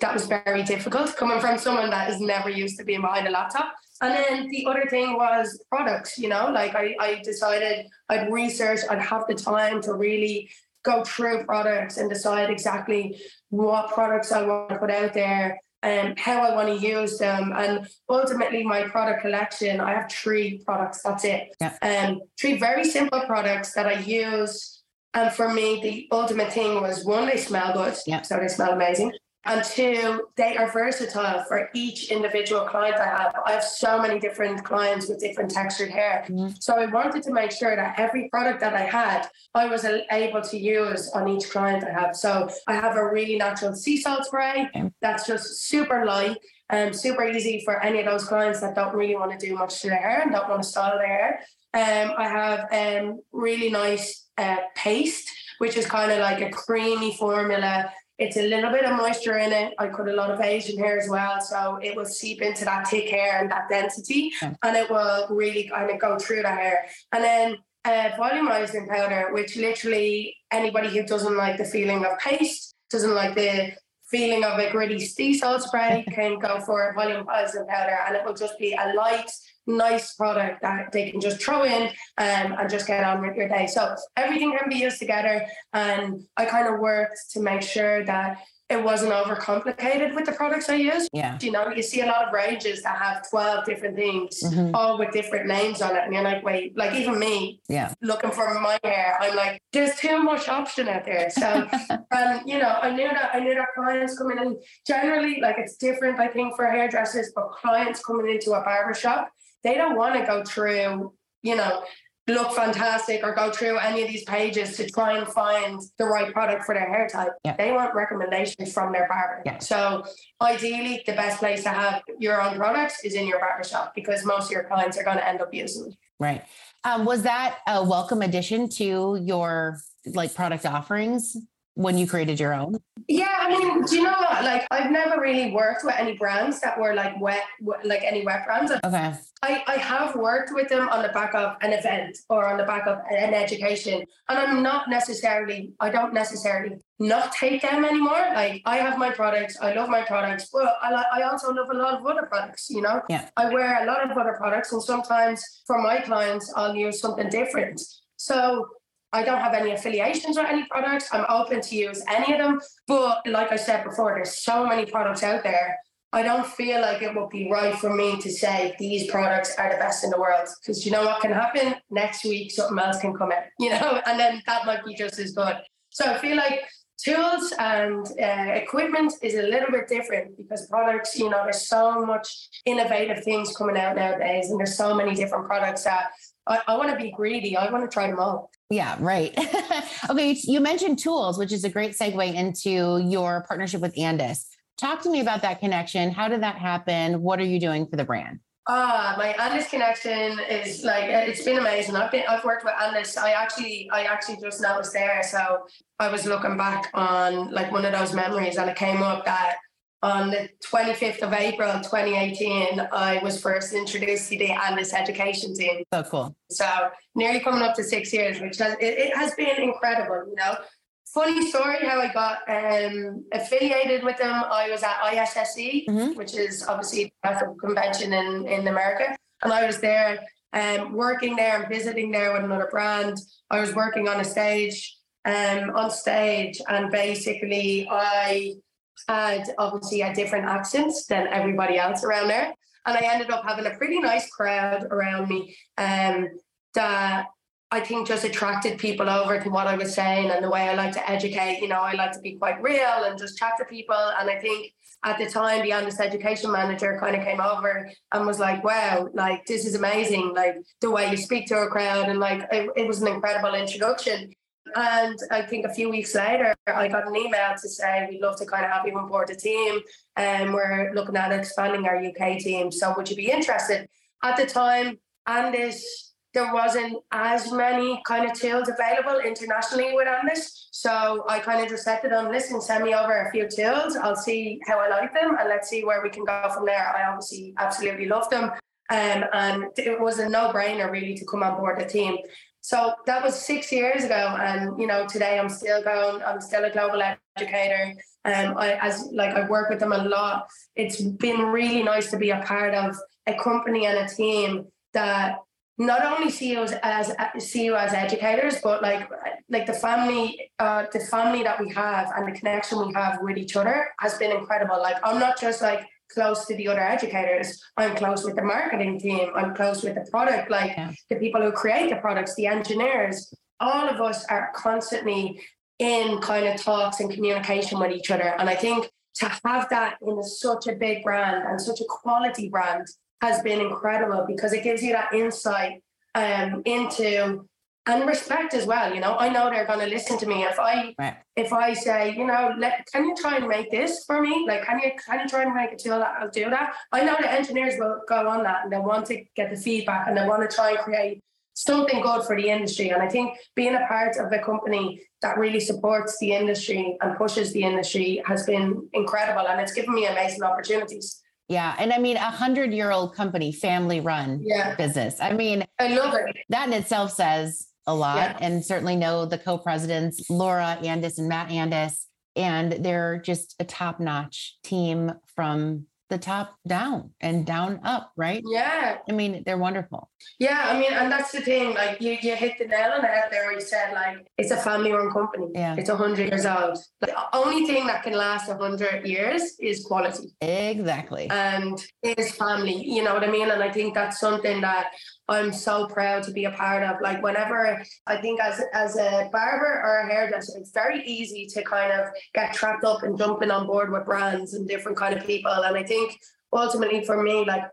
Speaker 3: That was very difficult coming from someone that is never used to being behind a laptop. And then the other thing was products, you know, like I, I decided I'd research, I'd have the time to really go through products and decide exactly what products I want to put out there and how I want to use them. And ultimately, my product collection, I have three products. That's it.
Speaker 1: Yeah.
Speaker 3: Um, three very simple products that I use. And for me, the ultimate thing was one, they smell good.
Speaker 1: Yeah.
Speaker 3: So they smell amazing. And two, they are versatile for each individual client I have. I have so many different clients with different textured hair. Mm-hmm. So I wanted to make sure that every product that I had, I was able to use on each client I have. So I have a really natural sea salt spray that's just super light and super easy for any of those clients that don't really want to do much to their hair and don't want to style their hair. Um, I have um, really nice uh, paste, which is kind of like a creamy formula it's a little bit of moisture in it. I cut a lot of Asian hair as well, so it will seep into that thick hair and that density, yeah. and it will really kind of go through the hair. And then uh, volumizing powder, which literally anybody who doesn't like the feeling of paste, doesn't like the feeling of a gritty sea salt spray, [LAUGHS] can go for a volumizing powder, and it will just be a light nice product that they can just throw in um, and just get on with your day. So everything can be used together. And I kind of worked to make sure that it wasn't overcomplicated with the products I use.
Speaker 1: Yeah.
Speaker 3: You know, you see a lot of ranges that have 12 different things, mm-hmm. all with different names on it. And you're like, wait, like even me,
Speaker 1: yeah,
Speaker 3: looking for my hair, I'm like, there's too much option out there. So and [LAUGHS] you know, I knew that I knew that clients coming in generally, like it's different, I think, for hairdressers, but clients coming into a barbershop, they don't want to go through, you know, Lookfantastic or go through any of these pages to try and find the right product for their hair type.
Speaker 1: Yeah.
Speaker 3: They want recommendations from their barber.
Speaker 1: Yeah.
Speaker 3: So ideally the best place to have your own products is in your barber shop because most of your clients are going to end up using them.
Speaker 1: Right. Um, was that a welcome addition to your like product offerings when you created your own?
Speaker 3: Yeah, I mean, do you know what? Like, I've never really worked with any brands that were like wet, like any wet brands.
Speaker 1: Okay.
Speaker 3: I, I have worked with them on the back of an event or on the back of an education. And I'm not necessarily, I don't necessarily not take them anymore. Like I have my products, I love my products, but I, I also love a lot of other products, you know?
Speaker 1: Yeah.
Speaker 3: I wear a lot of other products and sometimes for my clients, I'll use something different. So I don't have any affiliations or any products. I'm open to use any of them. But like I said before, there's so many products out there. I don't feel like it would be right for me to say these products are the best in the world. Because you know what can happen? Next week, something else can come out, you know, [LAUGHS] and then that might be just as good. So I feel like tools and uh, equipment is a little bit different because products, you know, there's so much innovative things coming out nowadays, and there's so many different products that I, I want to be greedy. I want to try them all.
Speaker 1: Yeah, right. [LAUGHS] okay, you mentioned tools, which is a great segue into your partnership with Andis. Talk to me about that connection. How did that happen? What are you doing for the brand?
Speaker 3: Ah, my Andis connection is like it's been amazing. I've been I've worked with Andis. I actually I actually just noticed there. So I was looking back on like one of those memories and it came up that on the 25th of April 2018, I was first introduced to the Andis education team.
Speaker 1: So cool.
Speaker 3: So nearly coming up to six years, which has, it, it has been incredible, you know. Funny story how I got um, affiliated with them. I was at ISSE, mm-hmm. which is obviously the a convention in, in America. And I was there um, working there and visiting there with another brand. I was working on a stage, um, on stage, and basically I had obviously a different accent than everybody else around there. And I ended up having a pretty nice crowd around me um, that I think just attracted people over to what I was saying and the way I like to educate. You know, I like to be quite real and just chat to people. And I think at the time, the Andis education manager kind of came over and was like, wow, like this is amazing. Like the way you speak to a crowd and like it, it was an incredible introduction. And I think a few weeks later, I got an email to say we'd love to kind of have you on board the team, and we're looking at expanding our UK team. So would you be interested? At the time, Andis there wasn't as many kind of tools available internationally with Andis. So I kind of just said to them, listen, send me over a few tools. I'll see how I like them and let's see where we can go from there. I obviously absolutely love them. Um, and it was a no brainer really to come on board the team. So that was six years ago, and you know today I'm still going. I'm still a global educator, and um, I as like I work with them a lot. It's been really nice to be a part of a company and a team that not only see you as, as see you as educators, but like like the family, uh, the family that we have and the connection we have with each other has been incredible. Like I'm not just like close to the other educators. I'm close with the marketing team. I'm close with the product, like yeah. the people who create the products, the engineers. All of us are constantly in kind of talks and communication with each other. And I think to have that in such a big brand and such a quality brand has been incredible because it gives you that insight um, into and respect as well. You know, I know they're going to listen to me if I right. if I say, you know, let can you try and make this for me? Like, can you can you try and make it tool that I'll do that? I know the engineers will go on that and they want to get the feedback and they want to try and create something good for the industry. And I think being a part of a company that really supports the industry and pushes the industry has been incredible, and it's given me amazing opportunities.
Speaker 1: Yeah. And I mean, a hundred year old company, family run yeah. business. I mean,
Speaker 3: I love it.
Speaker 1: That in itself says a lot yeah. and certainly know the co-presidents Laura Andis and Matt Andis and they're just a top-notch team from the top down and down up, right?
Speaker 3: Yeah.
Speaker 1: I mean, they're wonderful.
Speaker 3: Yeah, I mean, and that's the thing. Like you, you hit the nail on the head there. You said like it's a family-run company.
Speaker 1: Yeah.
Speaker 3: It's a hundred years old. the only thing that can last a hundred years is quality.
Speaker 1: Exactly.
Speaker 3: And is family. You know what I mean? And I think that's something that I'm so proud to be a part of. Like whenever I think as as a barber or a hairdresser, it's very easy to kind of get trapped up and jumping on board with brands and different kind of people. And I think ultimately for me, like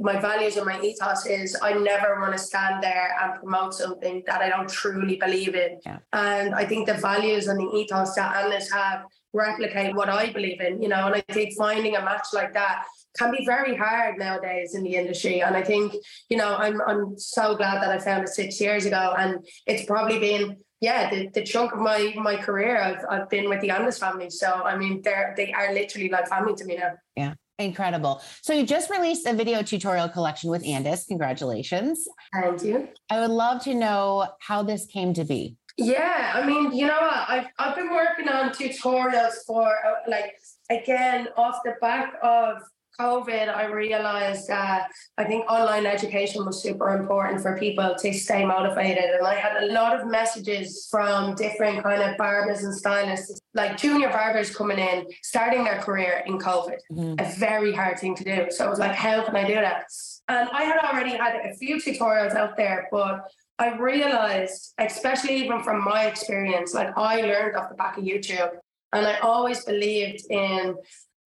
Speaker 3: my values and my ethos is I never want to stand there and promote something that I don't truly believe in.
Speaker 1: Yeah.
Speaker 3: And I think the values and the ethos that Andis have replicate what I believe in, you know, and I think finding a match like that can be very hard nowadays in the industry. And I think, you know, I'm I'm so glad that I found it six years ago. And it's probably been, yeah, the, the chunk of my my career I've I've been with the Andis family. So I mean they're they are literally like family to me now.
Speaker 1: Yeah. Incredible. So you just released a video tutorial collection with Andis. Congratulations.
Speaker 3: Thank you.
Speaker 1: I would love to know how this came to be.
Speaker 3: Yeah, I mean, you know what? I've I've been working on tutorials for uh, like again off the back of COVID, I realized that I think online education was super important for people to stay motivated. And I had a lot of messages from different kind of barbers and stylists, like junior barbers coming in, starting their career in COVID. Mm-hmm. A very hard thing to do. So I was like, how can I do that? And I had already had a few tutorials out there, but I realized, especially even from my experience, like I learned off the back of YouTube. And I always believed in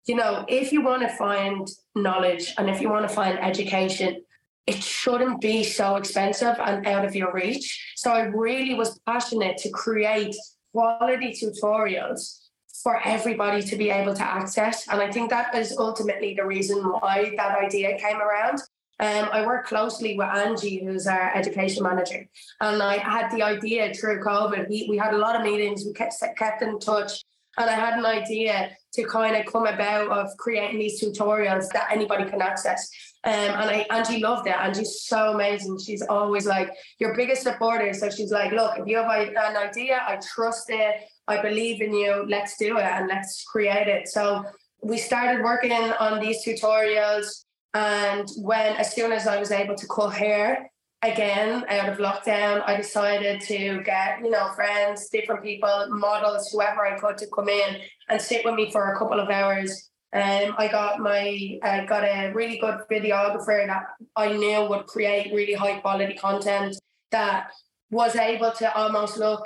Speaker 3: you know, if you want to find knowledge and if you want to find education, it shouldn't be so expensive and out of your reach. So I really was passionate to create quality tutorials for everybody to be able to access. And I think that is ultimately the reason why that idea came around. Um, I work closely with Angie, who's our education manager, and I had the idea through COVID. We, we had a lot of meetings, we kept, kept in touch, and I had an idea to kind of come about of creating these tutorials that anybody can access. Um, and I Angie loved it. Angie's so amazing. She's always like your biggest supporter. So she's like, look, if you have an idea, I trust it. I believe in you. Let's do it and let's create it. So we started working on these tutorials. And when, as soon as I was able to cut hair, again out of lockdown i decided to get you know friends different people models whoever i could to come in and sit with me for a couple of hours. Um, I got my I got a really good videographer that I knew would create really high quality content that was able to almost look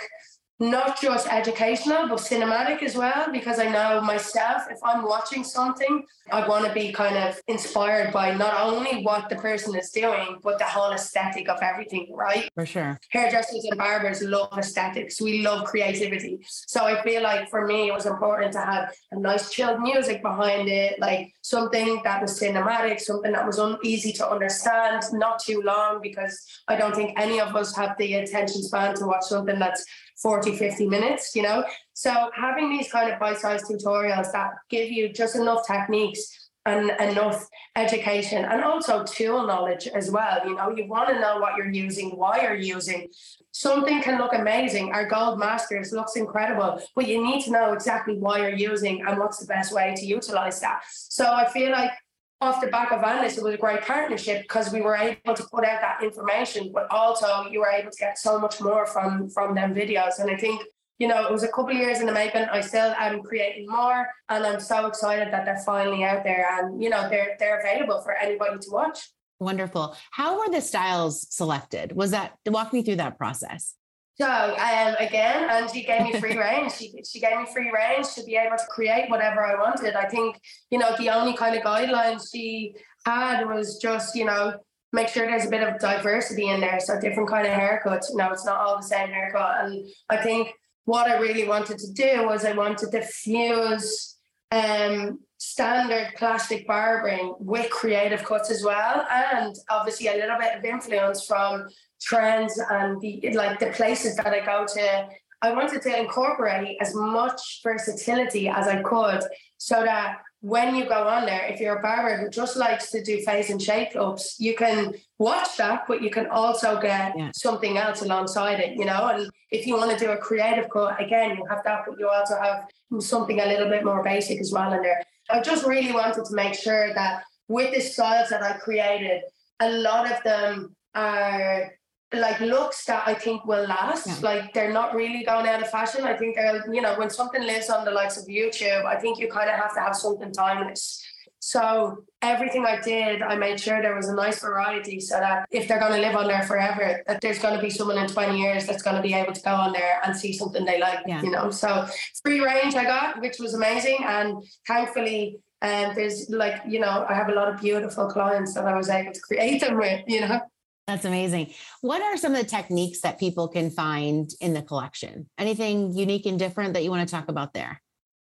Speaker 3: not just educational but cinematic as well because i know myself if i'm watching something i want to be kind of inspired by not only what the person is doing but the whole aesthetic of everything right?
Speaker 1: For sure.
Speaker 3: Hairdressers and barbers love aesthetics. We love creativity. So i feel like for me it was important to have a nice chilled music behind it like something that was cinematic something that was un- easy to understand not too long because i don't think any of us have the attention span to watch something that's 40, 50 minutes, you know? So having these kind of bite-sized tutorials that give you just enough techniques and enough education and also tool knowledge as well. You know, you want to know what you're using, why you're using. Something can look amazing. Our gold masters looks incredible, but you need to know exactly why you're using and what's the best way to utilize that. So I feel like off the back of Andis, it was a great partnership because we were able to put out that information, but also you were able to get so much more from from them videos. And I think you know it was a couple of years in the making. I still am creating more, and I'm so excited that they're finally out there and you know they're they're available for anybody to watch.
Speaker 1: Wonderful. How were the styles selected? Was that walk me through that process?
Speaker 3: So um, again, Angie gave me free range. She, she gave me free range to be able to create whatever I wanted. I think, you know, the only kind of guidelines she had was just, you know, make sure there's a bit of diversity in there. So different kind of haircuts. You know, it's not all the same haircut. And I think what I really wanted to do was I wanted to fuse um, standard plastic barbering with creative cuts as well, and obviously a little bit of influence from trends and the like the places that I go to. I wanted to incorporate as much versatility as I could so that when you go on there, if you're a barber who just likes to do face and shape ups, you can watch that, but you can also get yeah. something else alongside it, you know. And if you want to do a creative cut, again, you have that, but you also have something a little bit more basic as well in there. I just really wanted to make sure that with the styles that I created, a lot of them are like looks that I think will last. Yeah. Like they're not really going out of fashion. I think they're, you know, when something lives on the likes of YouTube, I think you kind of have to have something timeless. So everything I did, I made sure there was a nice variety so that if they're going to live on there forever, that there's going to be someone in 20 years that's going to be able to go on there and see something they like, yeah. you know. So free range I got, which was amazing. And thankfully, um, there's like, you know, I have a lot of beautiful clients that I was able to create them with, you know.
Speaker 1: That's amazing. What are some of the techniques that people can find in the collection? Anything unique and different that you want to talk about there?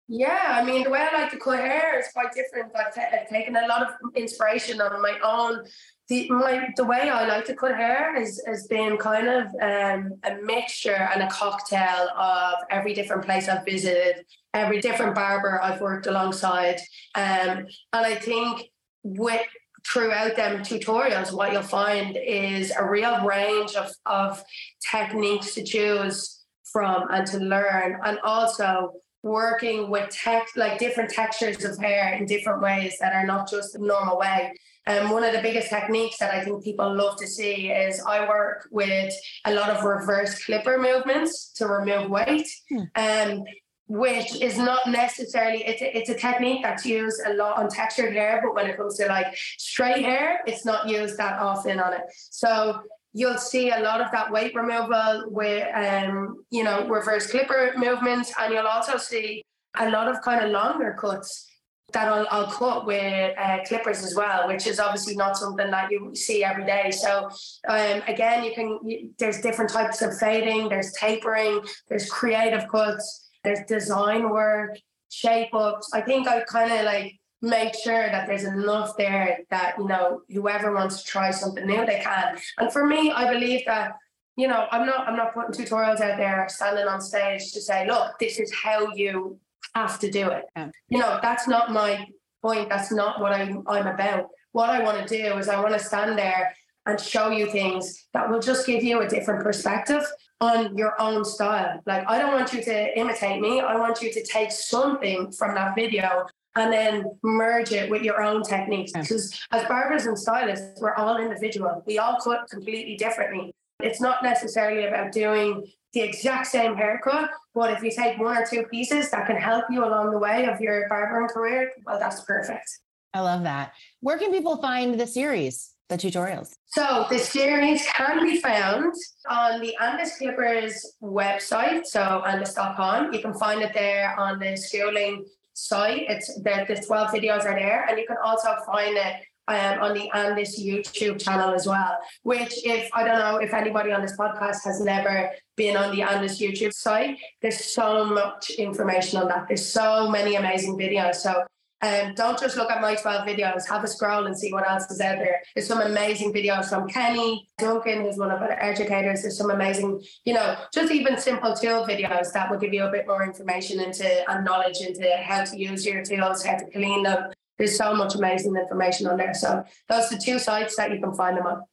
Speaker 3: Yeah, I mean, the way I like to cut hair is quite different. I've, t- I've taken a lot of inspiration on my own. The my the way I like to cut hair is has been kind of um, a mixture and a cocktail of every different place I've visited, every different barber I've worked alongside, um, and I think with throughout them tutorials, what you'll find is a real range of, of techniques to choose from and to learn, and also working with tech like different textures of hair in different ways that are not just the normal way. And um, one of the biggest techniques that I think people love to see is I work with a lot of reverse clipper movements to remove weight. Hmm. Um, which is not necessarily it's a, it's a technique that's used a lot on textured hair but when it comes to like straight hair it's not used that often on it so you'll see a lot of that weight removal with um you know reverse clipper movements and you'll also see a lot of kind of longer cuts that I'll, I'll cut with uh, clippers as well, which is obviously not something that you see every day. So um, again, you can you, there's different types of fading, there's tapering, there's creative cuts, there's design work, shape ups. I think I kind of like make sure that there's enough there that, you know, whoever wants to try something new, they can. And for me, I believe that, you know, I'm not I'm not putting tutorials out there standing on stage to say, look, this is how you have to do it. Yeah. You know, that's not my point. That's not what I'm I'm about. What I want to do is I want to stand there and show you things that will just give you a different perspective on your own style. Like, I don't want you to imitate me. I want you to take something from that video and then merge it with your own techniques. Because as barbers and stylists, we're all individual. We all cut completely differently. It's not necessarily about doing the exact same haircut, but if you take one or two pieces that can help you along the way of your barbering career, well, that's perfect.
Speaker 1: I love that. Where can people find the series? The tutorials?
Speaker 3: So the series can be found on the Andis Clippers website, so andis.com. You can find it there on the schooling site. It's the, the 12 videos are there, and you can also find it um, on the Andis YouTube channel as well. Which, if I don't know if anybody on this podcast has never been on the Andis YouTube site, there's so much information on that. There's so many amazing videos. So um, don't just look at my 12 videos, have a scroll and see what else is out there. There's some amazing videos from Kenny Duncan, who's one of our educators. There's some amazing, you know, just even simple tool videos that will give you a bit more information into and knowledge into how to use your tools, how to clean them. There's so much amazing information on there. So those are the two sites that you can find them on.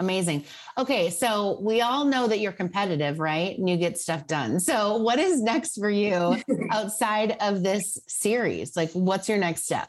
Speaker 1: Amazing. Okay, so we all know that you're competitive, right? And you get stuff done. So, what is next for you [LAUGHS] outside of this series? Like, what's your next step?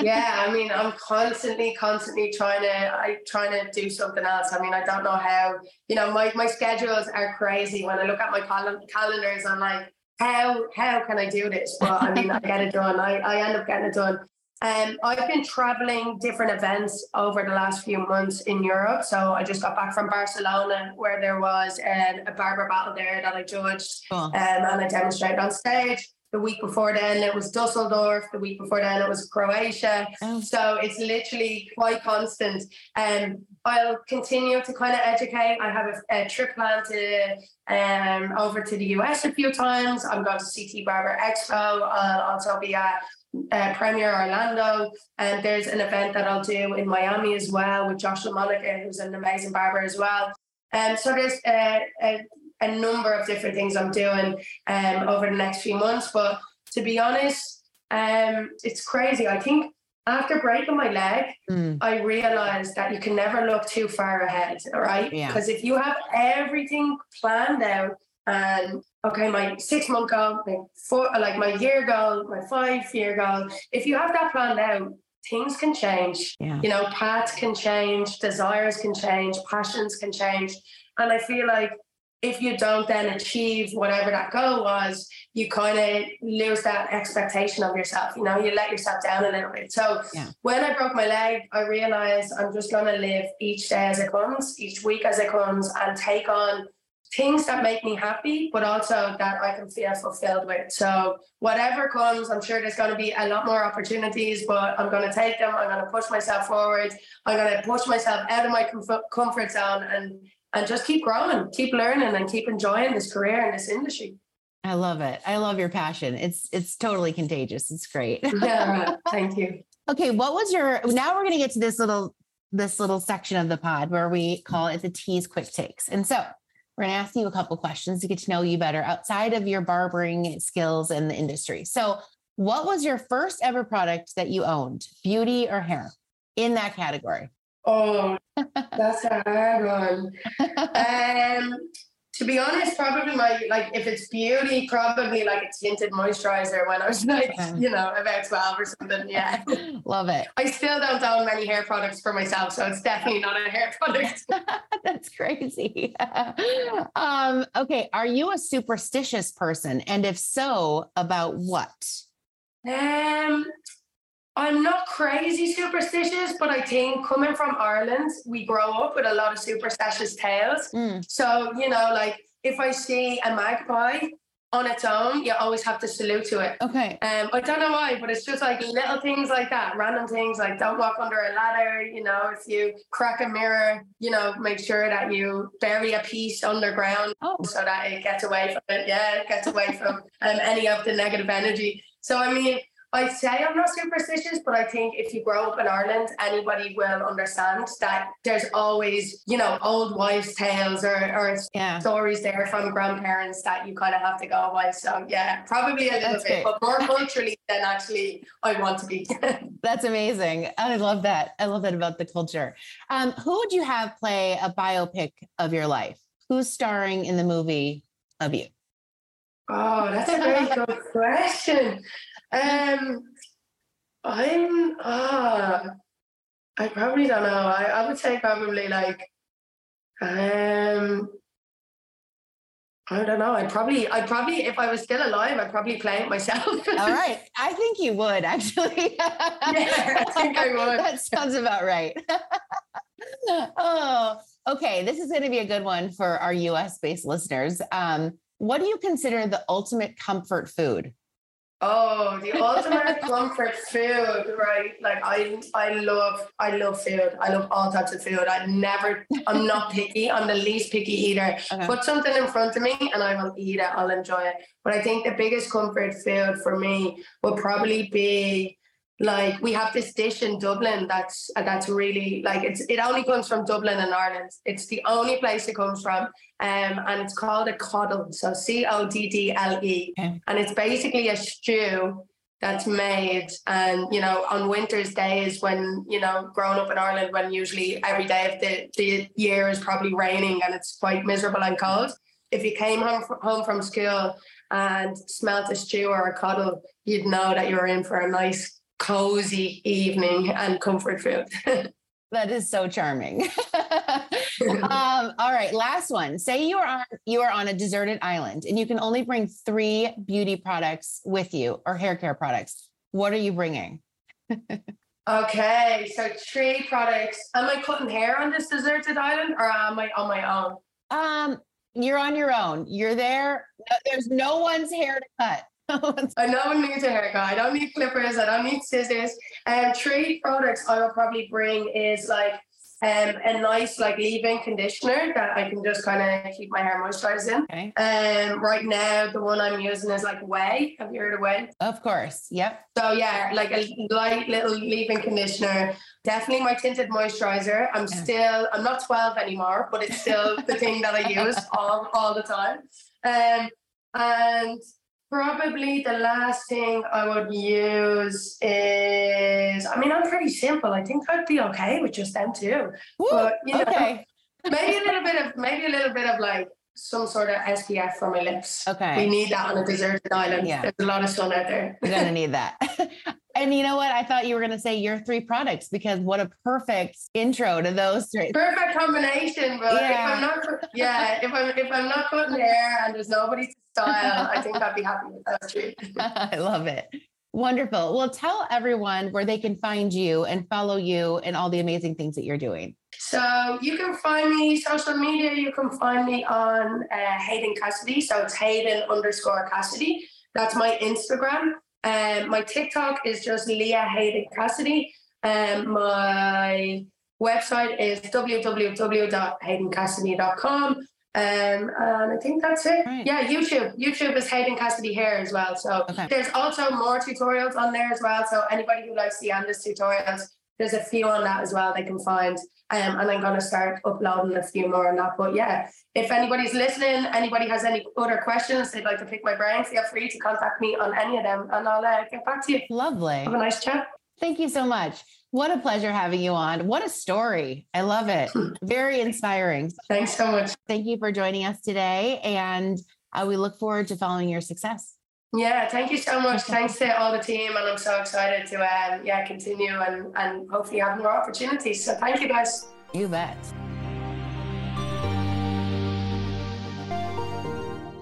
Speaker 3: yeah, I mean, I'm constantly, constantly trying to, I trying to do something else. I mean, I don't know how. You know, my my schedules are crazy. When I look at my cal- calendars, I'm like, how how can I do this? But I mean, I get it done. I I end up getting it done. Um, I've been traveling different events over the last few months in Europe. So I just got back from Barcelona, where there was um, a barber battle there that I judged
Speaker 1: Cool.
Speaker 3: um, and I demonstrated on stage. The week before then, it was Dusseldorf. The week before then, it was Croatia.
Speaker 1: Oh.
Speaker 3: So it's literally quite constant. Um, I'll continue to kind of educate. I have a, a trip planned to um, over to the US a few times. I'm going to CT Barber Expo. I'll also be at uh, Premiere Orlando, and there's an event that I'll do in Miami as well with Joshua Monica, who's an amazing barber as well. Um, so there's a, a, a number of different things I'm doing um, over the next few months. But to be honest, um, it's crazy. I think after breaking my leg,
Speaker 1: Mm,
Speaker 3: I realized that you can never look too far ahead, all right?
Speaker 1: Yeah.
Speaker 3: Because if you have everything planned out and okay, my six month goal, my four like my year goal, my five year goal, if you have that plan now, things can change.
Speaker 1: yeah.
Speaker 3: You know, paths can change, desires can change, passions can change. And I feel like if you don't then achieve whatever that goal was, you kind of lose that expectation of yourself. You know, you let yourself down a little bit. So
Speaker 1: Yeah.
Speaker 3: when I broke my leg, I realized I'm just going to live each day as it comes, each week as it comes, and take on things that make me happy, but also that I can feel fulfilled with. So whatever comes, I'm sure there's going to be a lot more opportunities, but I'm going to take them. I'm going to push myself forward. I'm going to push myself out of my comfort, comfort zone and and just keep growing, keep learning, and keep enjoying this career in this industry.
Speaker 1: I love it. I love your passion. It's it's totally contagious. It's great. [LAUGHS]
Speaker 3: Yeah, thank you.
Speaker 1: Okay, what was your now we're going to get to this little this little section of the pod where we call it the tease quick takes. And so, we're going to ask you a couple questions to get to know you better outside of your barbering skills in the industry. So, what was your first ever product that you owned, beauty or hair, in that category?
Speaker 3: Oh, [LAUGHS] that's a hard one. [LAUGHS] Um, to be honest, probably my like if it's beauty, probably like a tinted moisturizer when I was [LAUGHS] like,
Speaker 1: Okay.
Speaker 3: you know, about 12 or something. Yeah. [LAUGHS]
Speaker 1: Love it.
Speaker 3: I still don't own many hair products for myself, so it's definitely not a hair [LAUGHS] product.
Speaker 1: That's crazy. um, okay, are you a superstitious person? And if so, about what?
Speaker 3: Um, I'm not crazy superstitious, but I think coming from Ireland, we grow up with a lot of superstitious tales.
Speaker 1: Mm,
Speaker 3: So, you know, like if I see a magpie on its own, you always have to salute to it.
Speaker 1: okay.
Speaker 3: Um, I don't know why, but it's just like little things like that, random things like don't walk under a ladder. You know, if you crack a mirror, you know, make sure that you bury a piece underground
Speaker 1: Oh,
Speaker 3: so that it gets away from it. Yeah, it gets away from um, any of the negative energy. So, I mean, I'd say I'm not superstitious, but I think if you grow up in Ireland, anybody will understand that there's always, you know, old wives' tales or, or
Speaker 1: yeah.
Speaker 3: stories there from grandparents that you kind of have to go by. So yeah, probably a little
Speaker 1: That's
Speaker 3: bit,
Speaker 1: great.
Speaker 3: but more culturally than actually I want to be. [LAUGHS]
Speaker 1: That's amazing. I love that. I love that about the culture. Um, who would you have play a biopic of your life? Who's starring in the movie of you?
Speaker 3: oh, that's a very good question. Um, I'm ah, I probably don't know. I, I would say probably like um. I don't know. I'd probably, I'd probably, if I was still alive, I'd probably play it myself.
Speaker 1: All [LAUGHS] right. I think you would actually. [LAUGHS]
Speaker 3: I think I would.
Speaker 1: that sounds about right. [LAUGHS] oh, okay. This is going to be a good one for our US based listeners. Um, what do you consider the ultimate comfort food?
Speaker 3: Oh, the ultimate [LAUGHS] comfort food, right? Like I, I love, I love food. I love all types of food. I never, I'm not [LAUGHS] picky. I'm the least picky eater.
Speaker 1: Okay.
Speaker 3: Put something in front of me, and I will eat it. I'll enjoy it. But I think the biggest comfort food for me would probably be like we have this dish in Dublin that's uh, that's really like it's it only comes from Dublin and Ireland. It's the only place it comes from, um, and it's called a coddle. So C O D D L E,
Speaker 1: Okay.
Speaker 3: and it's basically a stew that's made and you know on winter's days when you know growing up in ireland when usually every day of the, the year is probably raining and it's quite miserable and cold if you came home, fr- home from school and smelt a stew or a coddle you'd know that you were in for a nice cozy evening and comfort food [LAUGHS]
Speaker 1: That is so charming. [LAUGHS] um, all right, last one. Say you are on you are on a deserted island and you can only bring three beauty products with you or hair care products. What are you bringing?
Speaker 3: Okay, so three products. Am I cutting hair on this deserted island or am I on my own?
Speaker 1: Um, you're on your own. You're there. No- There's no one's hair to cut. [LAUGHS]
Speaker 3: I no one needs a haircut. I don't need clippers. I don't need scissors. Um, three products I will probably bring is like um, a nice like leave-in conditioner that I can just kind of keep my hair moisturized in.
Speaker 1: okay.
Speaker 3: Um, right now the one I'm using is like Ouai. Have you heard of Ouai?
Speaker 1: Of course. Yep.
Speaker 3: So yeah, like a light little leave-in conditioner. Definitely my tinted moisturizer. I'm
Speaker 1: Yeah.
Speaker 3: still I'm not 12 anymore, but it's still the thing that I [LAUGHS] use all, all the time. Um, and probably the last thing I would use is I mean I'm pretty simple. I think I'd be okay with just them too.
Speaker 1: Woo,
Speaker 3: But you know,
Speaker 1: okay.
Speaker 3: maybe a little bit of maybe a little bit of like some sort of SPF for my lips.
Speaker 1: Okay.
Speaker 3: We need that on a deserted island.
Speaker 1: Yeah.
Speaker 3: There's a lot of sun out there.
Speaker 1: We're gonna [LAUGHS] need that. [LAUGHS] and you know what? I thought you were gonna say your three products because what a perfect intro to those three.
Speaker 3: perfect combination, but
Speaker 1: Yeah.
Speaker 3: if I'm not, yeah, if I'm if I'm not cutting hair and there's nobody to style, I think I'd be happy with those three. [LAUGHS]
Speaker 1: I love it. Wonderful. Well, tell everyone where they can find you and follow you and all the amazing things that you're doing.
Speaker 3: So you can find me social media. You can find me on uh, Hayden Cassidy. So it's Hayden underscore Cassidy. That's my Instagram. Um, my TikTok is just Leah Hayden Cassidy. Um, my website is www.haydencassidy.com. Um, and I think that's it.
Speaker 1: Right.
Speaker 3: Yeah, YouTube. YouTube is Hayden Cassidy Hair as well. So
Speaker 1: Okay.
Speaker 3: there's also more tutorials on there as well. So anybody who likes the Andis tutorials, there's a few on that as well they can find. Um, and I'm going to start uploading a few more on that. But yeah, if anybody's listening, anybody has any other questions, they'd like to pick my brain, feel free to contact me on any of them and I'll uh, get back to you.
Speaker 1: Lovely.
Speaker 3: Have a nice chat.
Speaker 1: Thank you so much. What a pleasure having you on. What a story. I love it. Very inspiring.
Speaker 3: Thanks so much.
Speaker 1: Thank you for joining us today. And uh, we look forward to following your success.
Speaker 3: Yeah, thank you so much. Thanks to all the team, and I'm so excited to um, yeah continue and and hopefully have more opportunities. So thank you guys.
Speaker 1: You bet.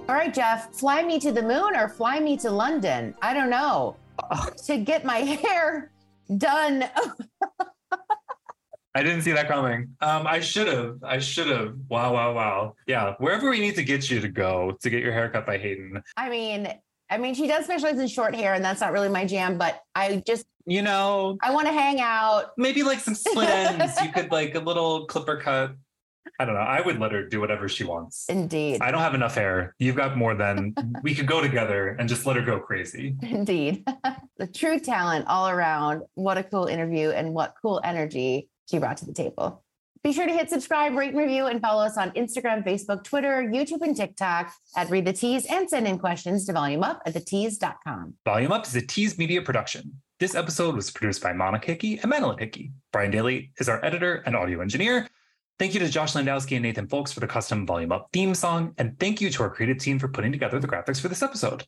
Speaker 1: All right, Jeff, fly me to the moon or fly me to London. I don't know. To get my [LAUGHS] hair done. [LAUGHS]
Speaker 2: I didn't see that coming. Um, I should have. I should have. Wow, wow, wow. Yeah, wherever we need to get you to go to get your hair cut by Hayden.
Speaker 1: I mean, I mean, she does specialize in short hair, and that's not really my jam, but I just
Speaker 2: You know,
Speaker 1: I want to hang out.
Speaker 2: maybe like some [LAUGHS] split ends. You could like a little clipper cut. I don't know. I would let her do whatever she wants.
Speaker 1: Indeed.
Speaker 2: I don't have enough hair. You've got more than we could go together and just let her go crazy. [LAUGHS]
Speaker 1: Indeed. [LAUGHS] the true talent all around. What a cool interview and what cool energy she brought to the table. Be sure to hit subscribe, rate, and review, and follow us on Instagram, Facebook, Twitter, YouTube, and TikTok at Read the Tease and send in questions to volume up at thetease.com.
Speaker 2: Volume Up is a Tease Media production. This episode was produced by Monica Hickey and Madeline Hickey. Brian Daly is our editor and audio engineer. Thank you to Josh Landowski and Nathan Folks for the custom Volume Up theme song. And thank you to our creative team for putting together the graphics for this episode.